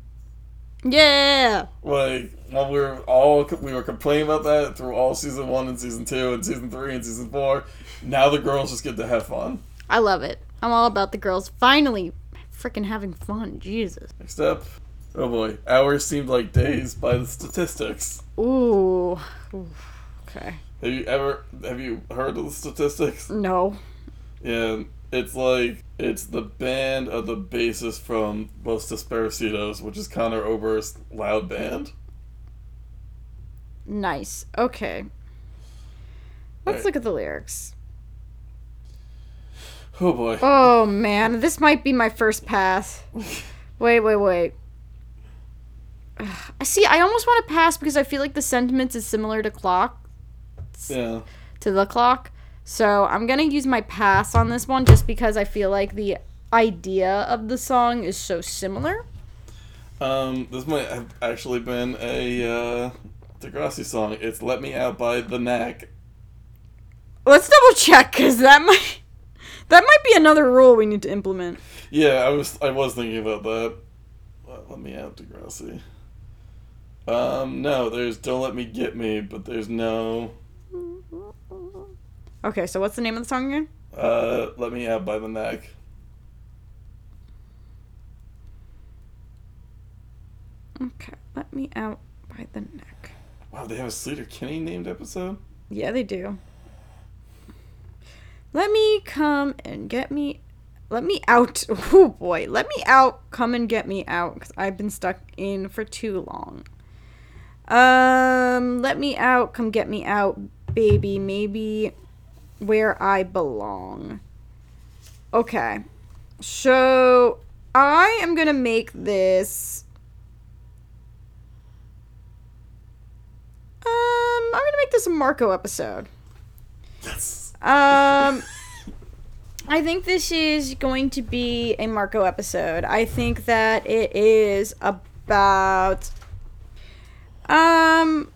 Yeah.
like when we were all we were complaining about that through all season one and season two and season three and season four now the girls just get to have fun
I love it. I'm all about the girls finally freaking having fun. Jesus.
next up oh boy hours seemed like days by the statistics
Ooh. Okay.
have you ever have you heard of the statistics
No.
Yeah, it's like it's the band of the bassist from Los Desaparecidos, which is Conor Oberst's loud band.
Nice. Okay. Let's
Right.
look at the lyrics.
Oh boy.
Oh man, this might be my first pass. Wait, wait, wait. I see. I almost want to pass because I feel like the sentiments is similar to clock
Yeah.
to the clock. So I'm gonna use my pass on this one just because I feel like the idea of the song is so similar.
Um, this might have actually been a uh, Degrassi song. It's "Let Me Out" by The Knack.
Let's double check because that might that might be another rule we need to implement.
Yeah, I was I was thinking about that. Let, let me out, Degrassi. Um, no, there's "Don't Let Me Get Me," but there's no
Okay, so what's the name of the song again?
uh, "Let Me Out" by The Knack.
Okay, let me out by the neck.
Wow, they have a Sleater Kinney named episode.
Yeah, they do. Let me come and get me. Let me out. Oh boy. Let me out. Come and get me out. Because I've been stuck in for too long. Um, let me out. Come get me out, baby. Maybe where I belong. Okay. So I am going to make this. Um, I'm going to make this a Marco episode.
Yes.
Um, I think this is going to be a Marco episode. I think that it is about. Um.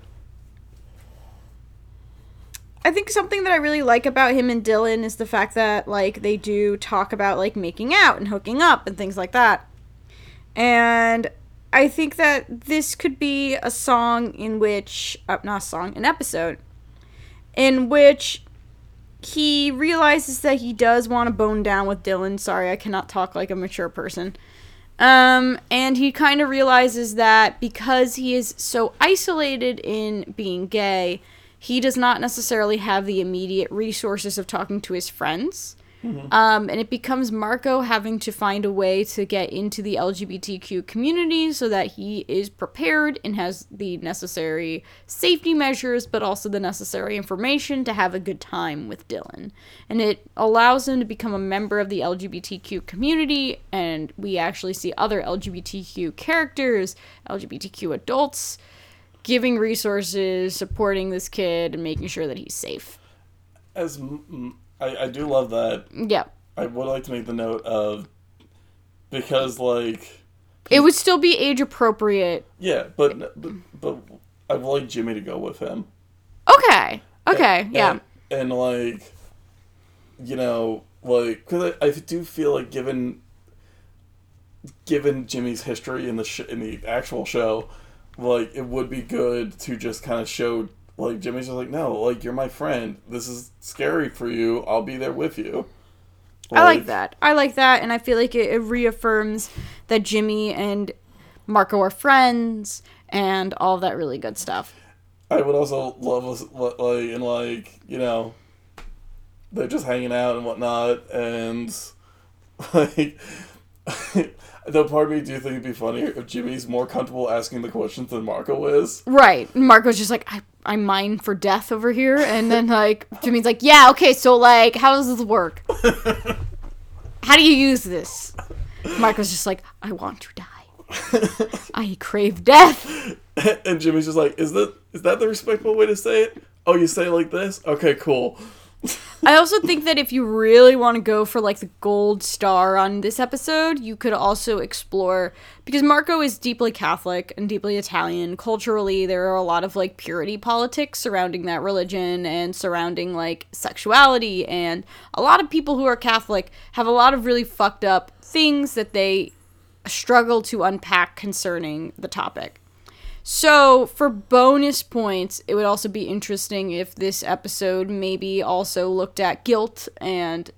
I think something that I really like about him and Dylan is the fact that like they do talk about like making out and hooking up and things like that. And I think that this could be a song in which uh, not a song, an episode in which he realizes that he does want to bone down with Dylan. Sorry, I cannot talk like a mature person. Um, and he kind of realizes that because he is so isolated in being gay, he does not necessarily have the immediate resources of talking to his friends. Um, and it becomes Marco having to find a way to get into the LGBTQ community so that he is prepared and has the necessary safety measures, but also the necessary information to have a good time with Dylan. And it allows him to become a member of the LGBTQ community, and we actually see other LGBTQ characters, LGBTQ adults, giving resources, supporting this kid, and making sure that he's safe.
As m- I, I do love that.
Yeah.
I would like to make the note of because like
It would still be age appropriate.
yeah, but but, but I would like Jimmy to go with him.
Okay. Okay.
And-
yeah.
And, and, like, you know, like, because I, I do feel like given given Jimmy's history in the sh- in the actual show, like it would be good to just kind of show like Jimmy's just like, no, like you're my friend. This is scary for you. I'll be there with you.
I like that. I like that, and I feel like it, it reaffirms that Jimmy and Marco are friends and all that really good stuff.
I would also love us like and like you know they're just hanging out and whatnot and like though part of me do think it'd be funnier if Jimmy's more comfortable asking the questions than Marco is.
Right. Marco's just like, I, I mine for death over here. And then, like, Jimmy's like, yeah, okay, so, like, how does this work? How do you use this? Marco's just like, I want to die. I crave death.
and Jimmy's just like, is that is that the respectful way to say it? Oh, you say it like this? Okay, cool.
I also think that if you really want to go for like the gold star on this episode, you could also explore because Marco is deeply Catholic and deeply Italian. Culturally, there are a lot of like purity politics surrounding that religion and surrounding like sexuality. And a lot of people who are Catholic have a lot of really fucked up things that they struggle to unpack concerning the topic. So, for bonus points, it would also be interesting if this episode maybe also looked at guilt and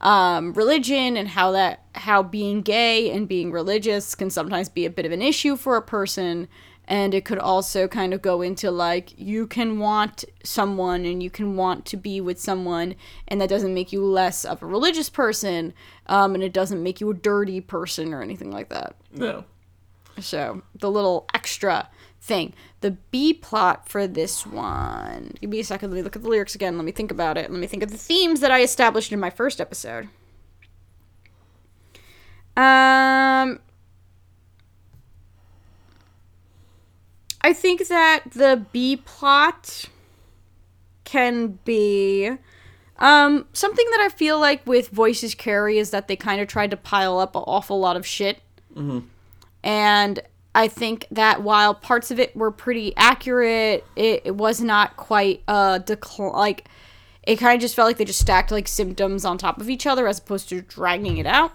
um, religion and how that how being gay and being religious can sometimes be a bit of an issue for a person. And it could also kind of go into like you can want someone and you can want to be with someone, and that doesn't make you less of a religious person, um, and it doesn't make you a dirty person or anything like that.
No.
So the little extra thing. The B plot for this one. Give me a second. Let me look at the lyrics again. Let me think about it. Let me think of the themes that I established in my first episode. Um, I think that the B plot can be um something that I feel like with Voices Carry is that they kind of tried to pile up an awful lot of shit Mm-hmm. and I think that while parts of it were pretty accurate, it, it was not quite uh decl- like it kind of just felt like they just stacked like symptoms on top of each other as opposed to dragging it out.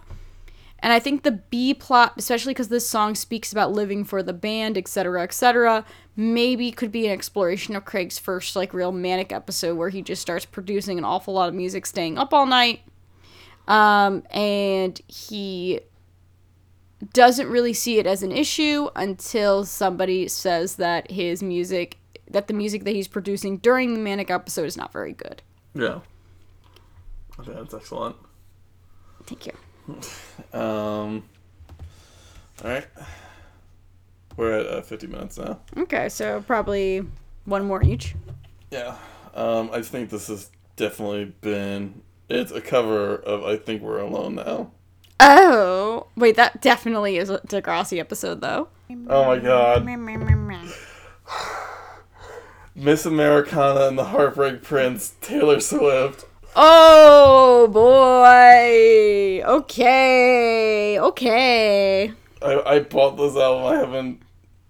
And I think the B plot, especially because this song speaks about living for the band, etc., etc., maybe could be an exploration of Craig's first like real manic episode where he just starts producing an awful lot of music, staying up all night, um, and he doesn't really see it as an issue until somebody says that his music, that the music that he's producing during the manic episode is not very good.
Yeah. Okay, that's excellent.
Thank you.
Um. All right. We're at uh, 50 minutes now.
Okay, so probably one more each.
Yeah. Um, I think this has definitely been. It's a cover of I Think We're Alone Now.
Oh, wait, that definitely is a Degrassi episode, though.
Oh my god. Miss Americana and the Heartbreak Prince, Taylor Swift.
Oh boy. Okay. Okay.
I, I bought this album. I haven't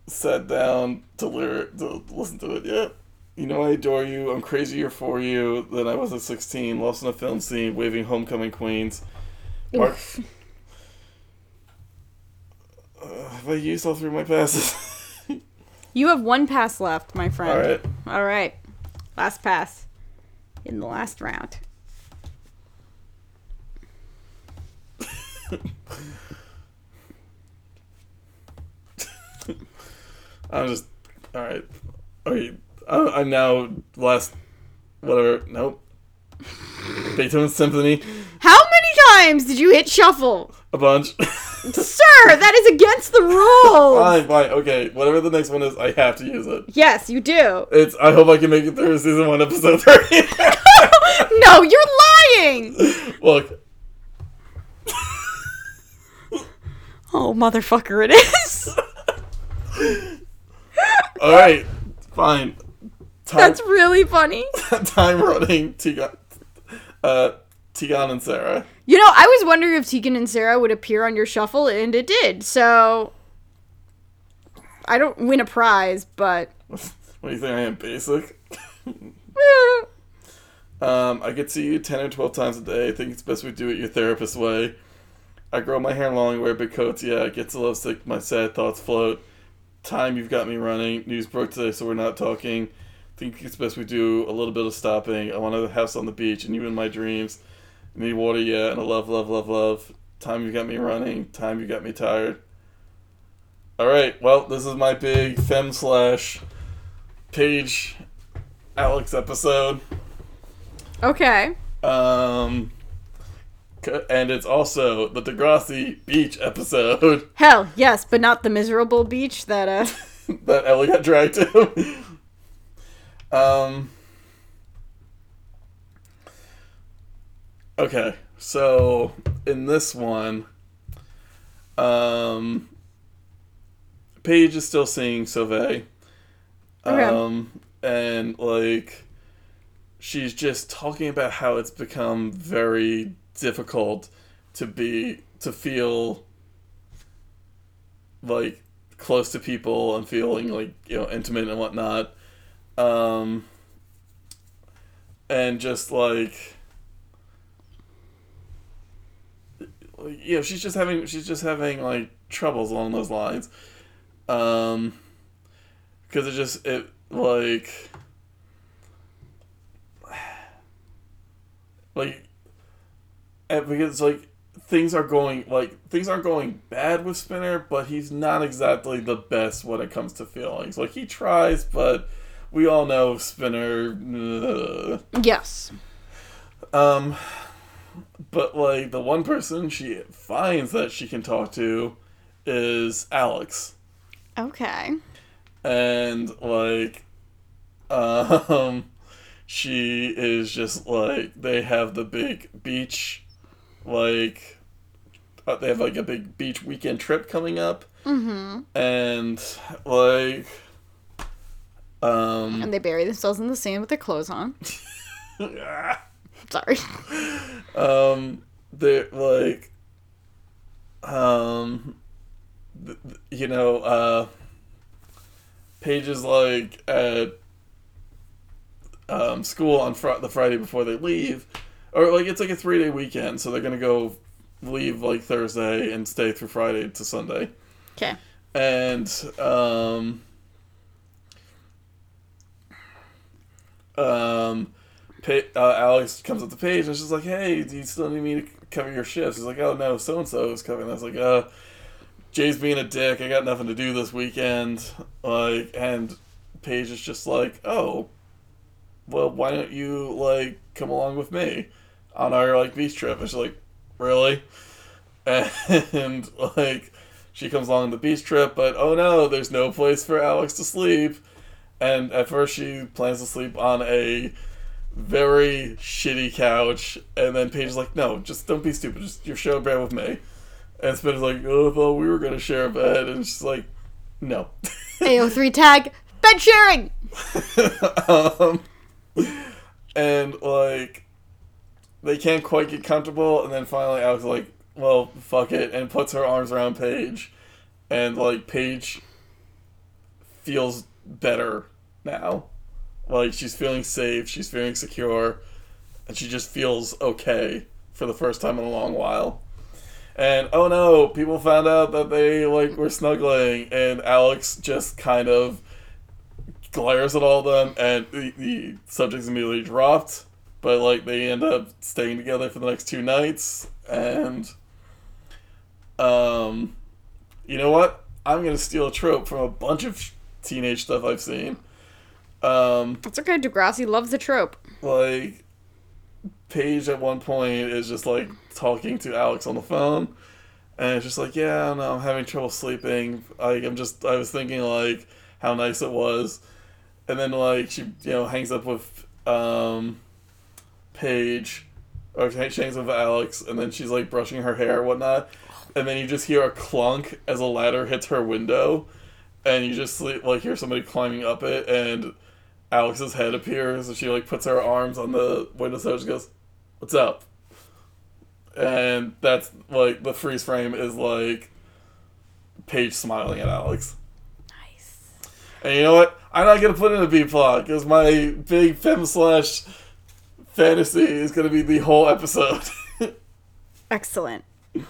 sat down to, lyric, to listen to it yet. You know I adore you. I'm crazier for you than I was at 16. Lost in a film scene. Waving homecoming queens. Mark. Uh, have I used all three of my passes?
You have one pass left, my friend.
right.
All right. Last pass in the last round.
I'm just. All right. Okay. I, I'm now last. Whatever. Nope. Beethoven Symphony.
How many times did you hit shuffle?
A bunch.
Sir, that is against the rules.
fine, fine. Okay. Whatever the next one is, I have to use it.
yes, you do.
It's. I hope I can make it through season one, episode three.
no, you're lying.
Look.
Oh, motherfucker, it is.
All right. Fine. Time,
That's really funny.
time running. Tegan, uh, Tegan and Sara.
You know, I was wondering if Tegan and Sara would appear on your shuffle, and it did. So I don't win a prize, but
What do you think I am, basic? Um, I get to see you 10 or 12 times a day. I think it's best we do it your therapist way. I grow my hair long, wear big coats. Yeah, I get to love sick. My sad thoughts float. Time you've got me running. News broke today, so we're not talking. I think it's best we do a little bit of stopping. I want a house on the beach, and you in my dreams. Need water, yeah, and a love, love, love, love. Time you got me running. Time you got me tired. All right, well, this is my big fem slash Paige Alex episode.
okay.
Um, and it's also the Degrassi Beach episode
Hell, yes, but not the miserable beach that uh
that Ellie got dragged to. um. Okay, so in this one, um, Paige is still seeing Sauve.
Okay.
Um, and like, she's just talking about how it's become very difficult to be to feel like close to people and feeling like you know intimate and whatnot um and just like you know she's just having she's just having like troubles along those lines um because it just it like like because like things are going like things aren't going bad with Spinner, but he's not exactly the best when it comes to feelings. Like he tries, but we all know Spinner.
Yes.
Um, but like the one person she finds that she can talk to is Alex,
Okay.
and like, um, she is just like they have the big beach, like, uh, they have like a big beach weekend trip coming up,
Mm-hmm.
and like, um,
And they bury themselves in the sand with their clothes on. Sorry.
um they're like um th- th- you know, uh, Paige is like at um, school on fr- the Friday before they leave, or like it's like a three day weekend, so they're gonna go leave like Thursday and stay through Friday to Sunday,
Okay.
and um, um, uh, Alex comes up to Paige and she's like, "Hey, do you still need me to cover your shifts?" He's like, "Oh no, so and so is covering." I was like, "Uh." Jay's being a dick. I got nothing to do this weekend. Like, and Paige is just like, oh, well, why don't you like come along with me on our like beach trip? And she's like, really? And like, she comes along the beach trip, but oh no, there's no place for Alex to sleep. And at first, she plans to sleep on a very shitty couch, and then Paige is like, no, just don't be stupid. Just you're sharing a bed with me. And Spinner's like, oh, I thought we were gonna share a bed, and she's like, no.
AO3 tag bed sharing.
um, and like they can't quite get comfortable and then finally Alex is like well fuck it and puts her arms around Paige and like Paige feels better now like she's feeling safe she's feeling secure and she just feels okay for the first time in a long while and oh no people found out that they like were snuggling and Alex just kind of glares at all them, and the, the subject's immediately dropped. But like they end up staying together for the next two nights, and um, you know what? I'm gonna steal a trope from a bunch of teenage stuff I've seen. Um,
That's okay. Degrassi loves the trope.
like Paige at one point is just like talking to Alex on the phone, and it's just like, yeah, no, I'm having trouble sleeping. Like I'm just, I was thinking like how nice it was, and then like she, you know, hangs up with um, Paige, or she hangs up with Alex, and then she's like brushing her hair or whatnot, and then you just hear a clunk as a ladder hits her window, and you just sleep, like hear somebody climbing up it, and Alex's head appears, and she like puts her arms on the window windowsill. She goes, "What's up?" And that's like the freeze frame is like Paige smiling at Alex.
Nice.
And you know what? I'm not gonna put in a B plot because my big fem slash fantasy is gonna be the whole episode.
Excellent.
and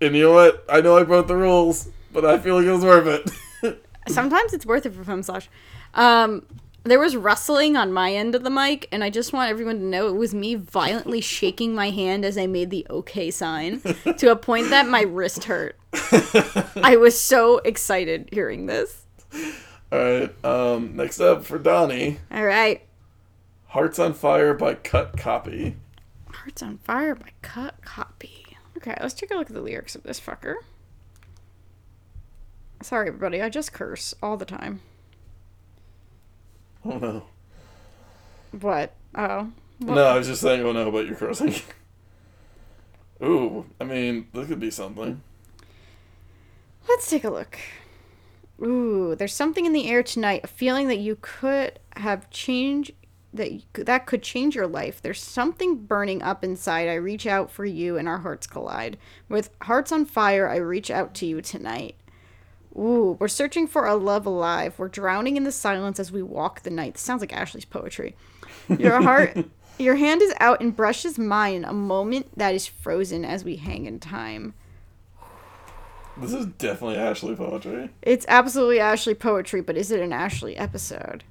you know what? I know I broke the rules, but I feel like it was worth it.
Sometimes it's worth it for Fem Slash. Um, there was rustling on my end of the mic, and I just want everyone to know it was me violently shaking my hand as I made the OK sign to a point that my wrist hurt. I was so excited hearing this.
All right. Um, next up for Donnie,
All right.
"Hearts on Fire" by Cut Copy.
Hearts on Fire by Cut Copy. Okay, let's take a look at the lyrics of this fucker. Sorry, everybody. I just curse all the time.
Oh no.
What? Oh. What?
No, I was just saying, oh no, but you're cursing. Ooh, I mean, this could be something.
Let's take a look. Ooh, there's something in the air tonight. A feeling that you could have changed that you could, that could change your life. There's something burning up inside. I reach out for you, and our hearts collide. With hearts on fire, I reach out to you tonight. Ooh, we're searching for a love alive. We're drowning in the silence as we walk the night. This sounds like Ashley's poetry. Your heart, your hand is out and brushes mine. A moment that is frozen as we hang in time.
This is definitely Ashley poetry.
It's absolutely Ashley poetry, but is it an Ashley episode?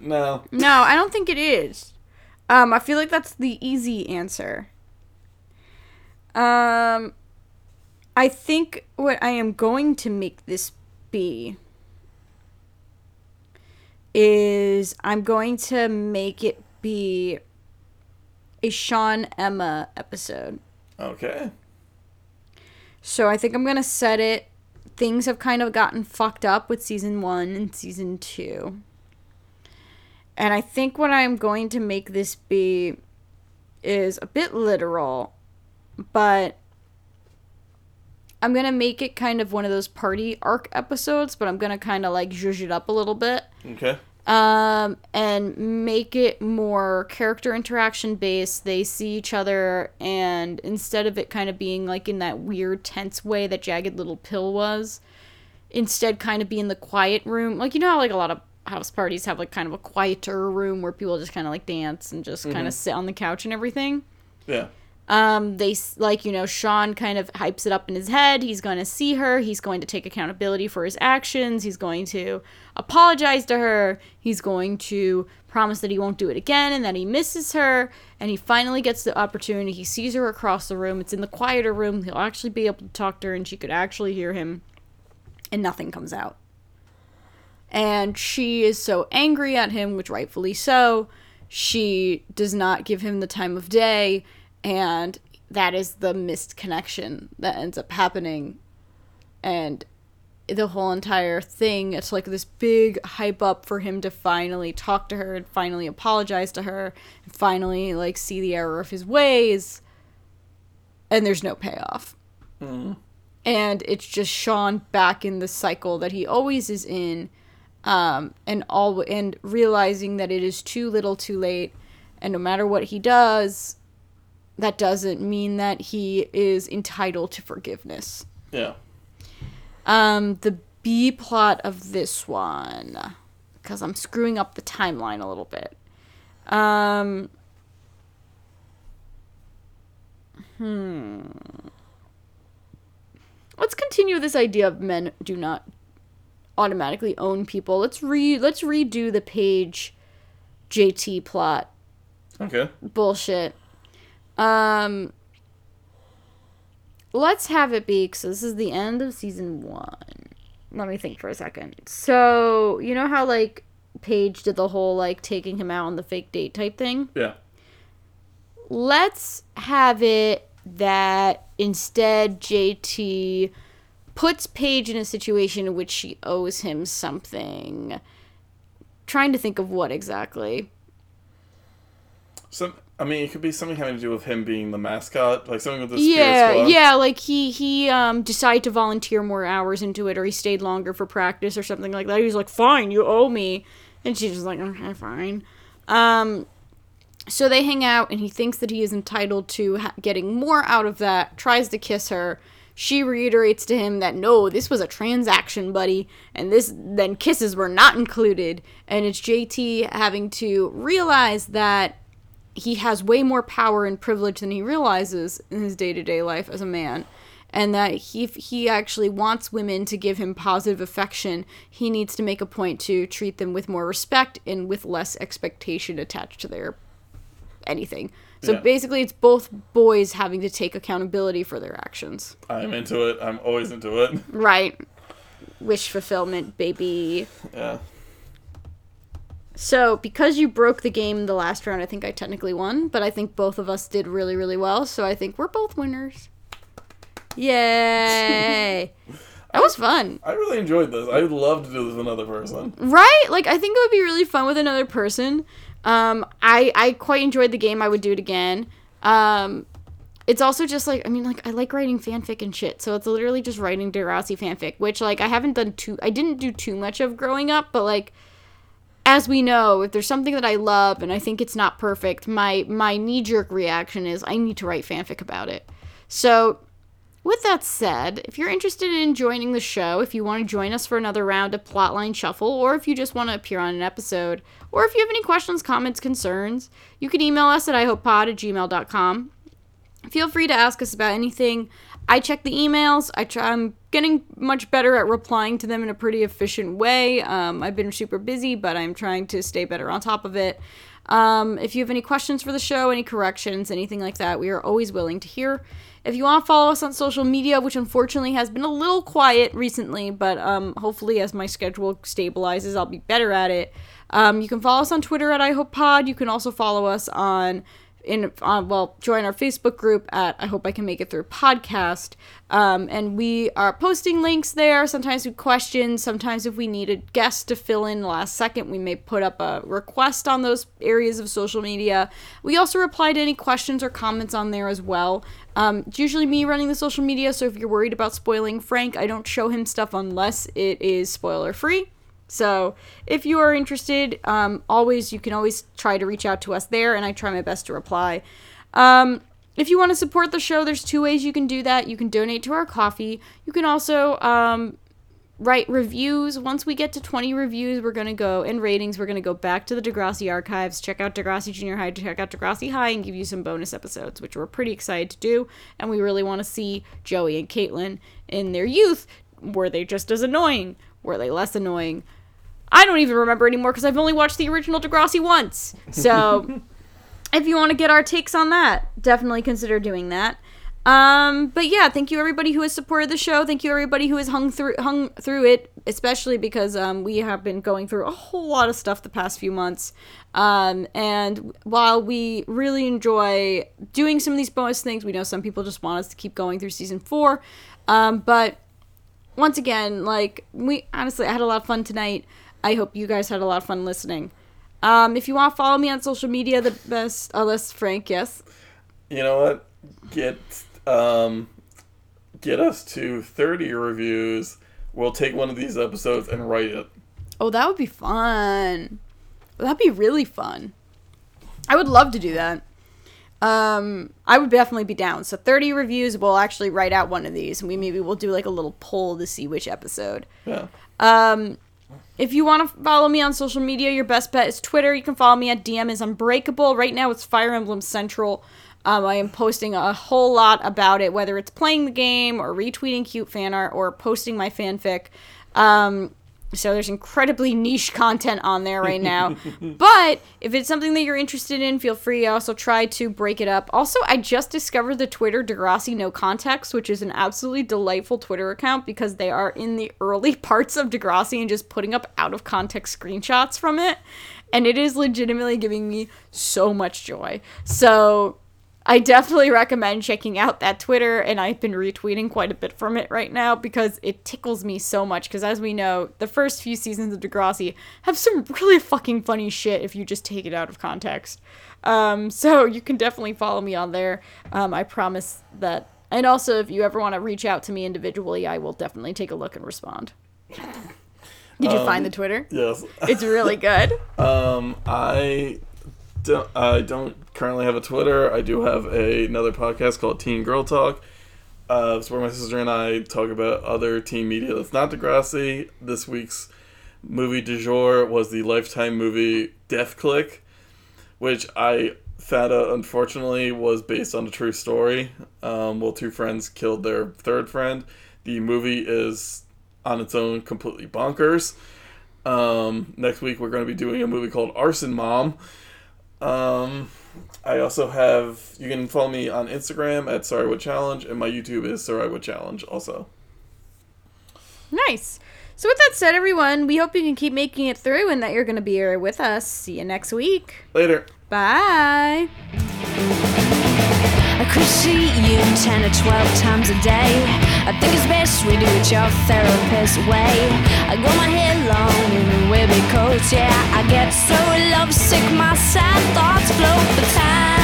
No.
No, I don't think it is. Um, I feel like that's the easy answer. Um, I think what I am going to make this be is I'm going to make it be a Sean Emma episode.
Okay.
So I think I'm gonna set it. Things have kind of gotten fucked up with season one and season two. And I think what I'm going to make this be is a bit literal, but I'm gonna make it kind of one of those party arc episodes, but I'm gonna kind of like zhuzh it up a little bit.
Okay.
um, and make it more character interaction based. They see each other, and instead of it kind of being like in that weird, tense way that Jagged Little Pill was, instead kind of be in the quiet room. Like, you know how, like, a lot of house parties have, like, kind of a quieter room where people just kind of, like, dance and just kind of sit on the couch and everything.
Yeah.
Um, they like you know Sean kind of hypes it up in his head. He's going to see her. He's going to take accountability for his actions. He's going to apologize to her. He's going to promise that he won't do it again and that he misses her. And he finally gets the opportunity. He sees her across the room. It's in the quieter room. He'll actually be able to talk to her, and she could actually hear him. And nothing comes out. And she is so angry at him, which rightfully so. She does not give him the time of day, and that is the missed connection that ends up happening. And the whole entire thing, it's like this big hype up for him to finally talk to her and finally apologize to her and finally like see the error of his ways. And there's no payoff and it's just Sean back in the cycle that he always is in, um, and all and realizing that it is too little, too late, and no matter what he does, that doesn't mean that he is entitled to forgiveness.
Yeah.
Um, the B plot of this one, because I'm screwing up the timeline a little bit. Um, hmm. Let's continue this idea of men do not automatically own people. Let's re let's redo the Paige JT plot
Okay.
bullshit. Um, let's have it be because this is the end of season one. Let me think for a second. So you know how like Paige did the whole like taking him out on the fake date type thing.
Yeah.
Let's have it that instead JT puts Paige in a situation in which she owes him something. Trying to think of what exactly.
Some. I mean, it could be something having to do with him being the mascot, like something with the spirit
yeah
squad.
yeah like he he um decided to volunteer more hours into it or he stayed longer for practice or something like that. He was like fine you owe me. And she's just like okay fine. Um so they hang out and he thinks that he is entitled to ha- getting more out of that tries to kiss her. She reiterates to him that no this was a transaction buddy and this then kisses were not included. And it's jt having to realize that he has way more power and privilege than he realizes in his day-to-day life as a man and that he, if he actually wants women to give him positive affection he needs to make a point to treat them with more respect and with less expectation attached to their anything so
Yeah.
basically it's both boys having to take accountability for their actions
I'm into it. I'm always into it.
right wish fulfillment baby
Yeah.
So, because you broke the game the last round, I think I technically won, but I think both of us did really, really well. So, I think we're both winners. Yay! that was fun.
I really enjoyed this. I would love to do this with another person.
Right? Like, I think it would be really fun with another person. Um, I, I quite enjoyed the game. I would do it again. Um, it's also just like, I mean, like, I like writing fanfic and shit. So, it's literally just writing Degrassi fanfic, which, like, I haven't done too, I didn't do too much of growing up, but, like, as we know, if there's something that I love and I think it's not perfect, my my knee jerk reaction is I need to write fanfic about it. So, with that said, if you're interested in joining the show, if you want to join us for another round of Plotline Shuffle, or if you just want to appear on an episode, or if you have any questions, comments, concerns, you can email us at ihopepod at gmail.com. Feel free to ask us about anything. I check the emails. I try. I'm getting much better at replying to them in a pretty efficient way. Um, I've been super busy, but I'm trying to stay better on top of it. Um, if you have any questions for the show, any corrections, anything like that, we are always willing to hear. If you want to follow us on social media, which unfortunately has been a little quiet recently, but um, hopefully as my schedule stabilizes, I'll be better at it. Um, you can follow us on Twitter at iHopePod. You can also follow us on in uh, well join our facebook group at i hope i can make it through podcast. Um, and we are posting links there. Sometimes with questions sometimes if we need a guest to fill in last second we may put up a request on those areas of social media. We also reply to any questions or comments on there as well. Um, it's usually me running the social media so if you're worried about spoiling frank i don't show him stuff unless it is spoiler free So if you are interested, um, always you can always try to reach out to us there, and I try my best to reply. Um, if you want to support the show, there's two ways you can do that. You can donate to our Ko-fi. You can also um, write reviews. Once we get to 20 reviews, we're going to go, and ratings, we're going to go back to the Degrassi archives, check out Degrassi Junior High, check out Degrassi High, and give you some bonus episodes, which we're pretty excited to do. And we really want to see Joey and Caitlin in their youth. Were they just as annoying? Were they less annoying? I don't even remember anymore because I've only watched the original Degrassi once. So if you want to get our takes on that, definitely consider doing that. Um, but yeah, thank you everybody who has supported the show. Thank you everybody who has hung through hung through it, especially because um, we have been going through a whole lot of stuff the past few months. Um, and while we really enjoy doing some of these bonus things, we know some people just want us to keep going through season four. Um, but once again, like we honestly, I had a lot of fun tonight. I hope you guys had a lot of fun listening. Um, if you want to follow me on social media, the best, unless Frank, yes.
You know what? Get um, get us to thirty reviews. We'll take one of these episodes and write it.
Oh, that would be fun. That'd be really fun. I would love to do that. Um, I would definitely be down. So 30 reviews, we'll actually write out one of these, and we maybe we'll do like a little poll to see which episode.
Yeah.
Um, if you want to follow me on social media, your best bet is Twitter. You can follow me at DM is Unbreakable. Right now, it's Fire Emblem Central. Um, I am posting a whole lot about it, whether it's playing the game or retweeting cute fan art or posting my fanfic. Um, so there's incredibly niche content on there right now. but if it's something that you're interested in, feel free. I also try to break it up. Also, I just discovered the Twitter Degrassi No Context, which is an absolutely delightful Twitter account because they are in the early parts of Degrassi and just putting up out of context screenshots from it. And it is legitimately giving me so much joy. So I definitely recommend checking out that Twitter, and I've been retweeting quite a bit from it right now because it tickles me so much. Because as we know, the first few seasons of Degrassi have some really fucking funny shit if you just take it out of context. Um, so you can definitely follow me on there. Um, I promise that. And also, if you ever want to reach out to me individually, I will definitely take a look and respond. Did you
Um,
find the Twitter?
Yes.
It's really good.
Um, I don't. I don't currently have a Twitter. I do have a, another podcast called Teen Girl Talk. Uh, it's where my sister and I talk about other teen media that's not Degrassi. This week's movie du jour was the Lifetime movie Death Clique, which I found out unfortunately was based on a true story. Um, well, two friends killed their third friend. The movie is on its own completely bonkers. Um, next week we're going to be doing a movie called Arson Mom. Um, I also have you can follow me on Instagram at Sorry What Challenge and my YouTube is Sorry What Challenge also.
Nice. So with that said, everyone, we hope you can keep making it through and that you're going to be here with us. See you next week.
Later.
Bye.
I could see you 10 or 12 times a day. I think it's best we do it your therapist way. I got my hair long in a wavy coat, yeah. I get so lovesick, my sad thoughts float. The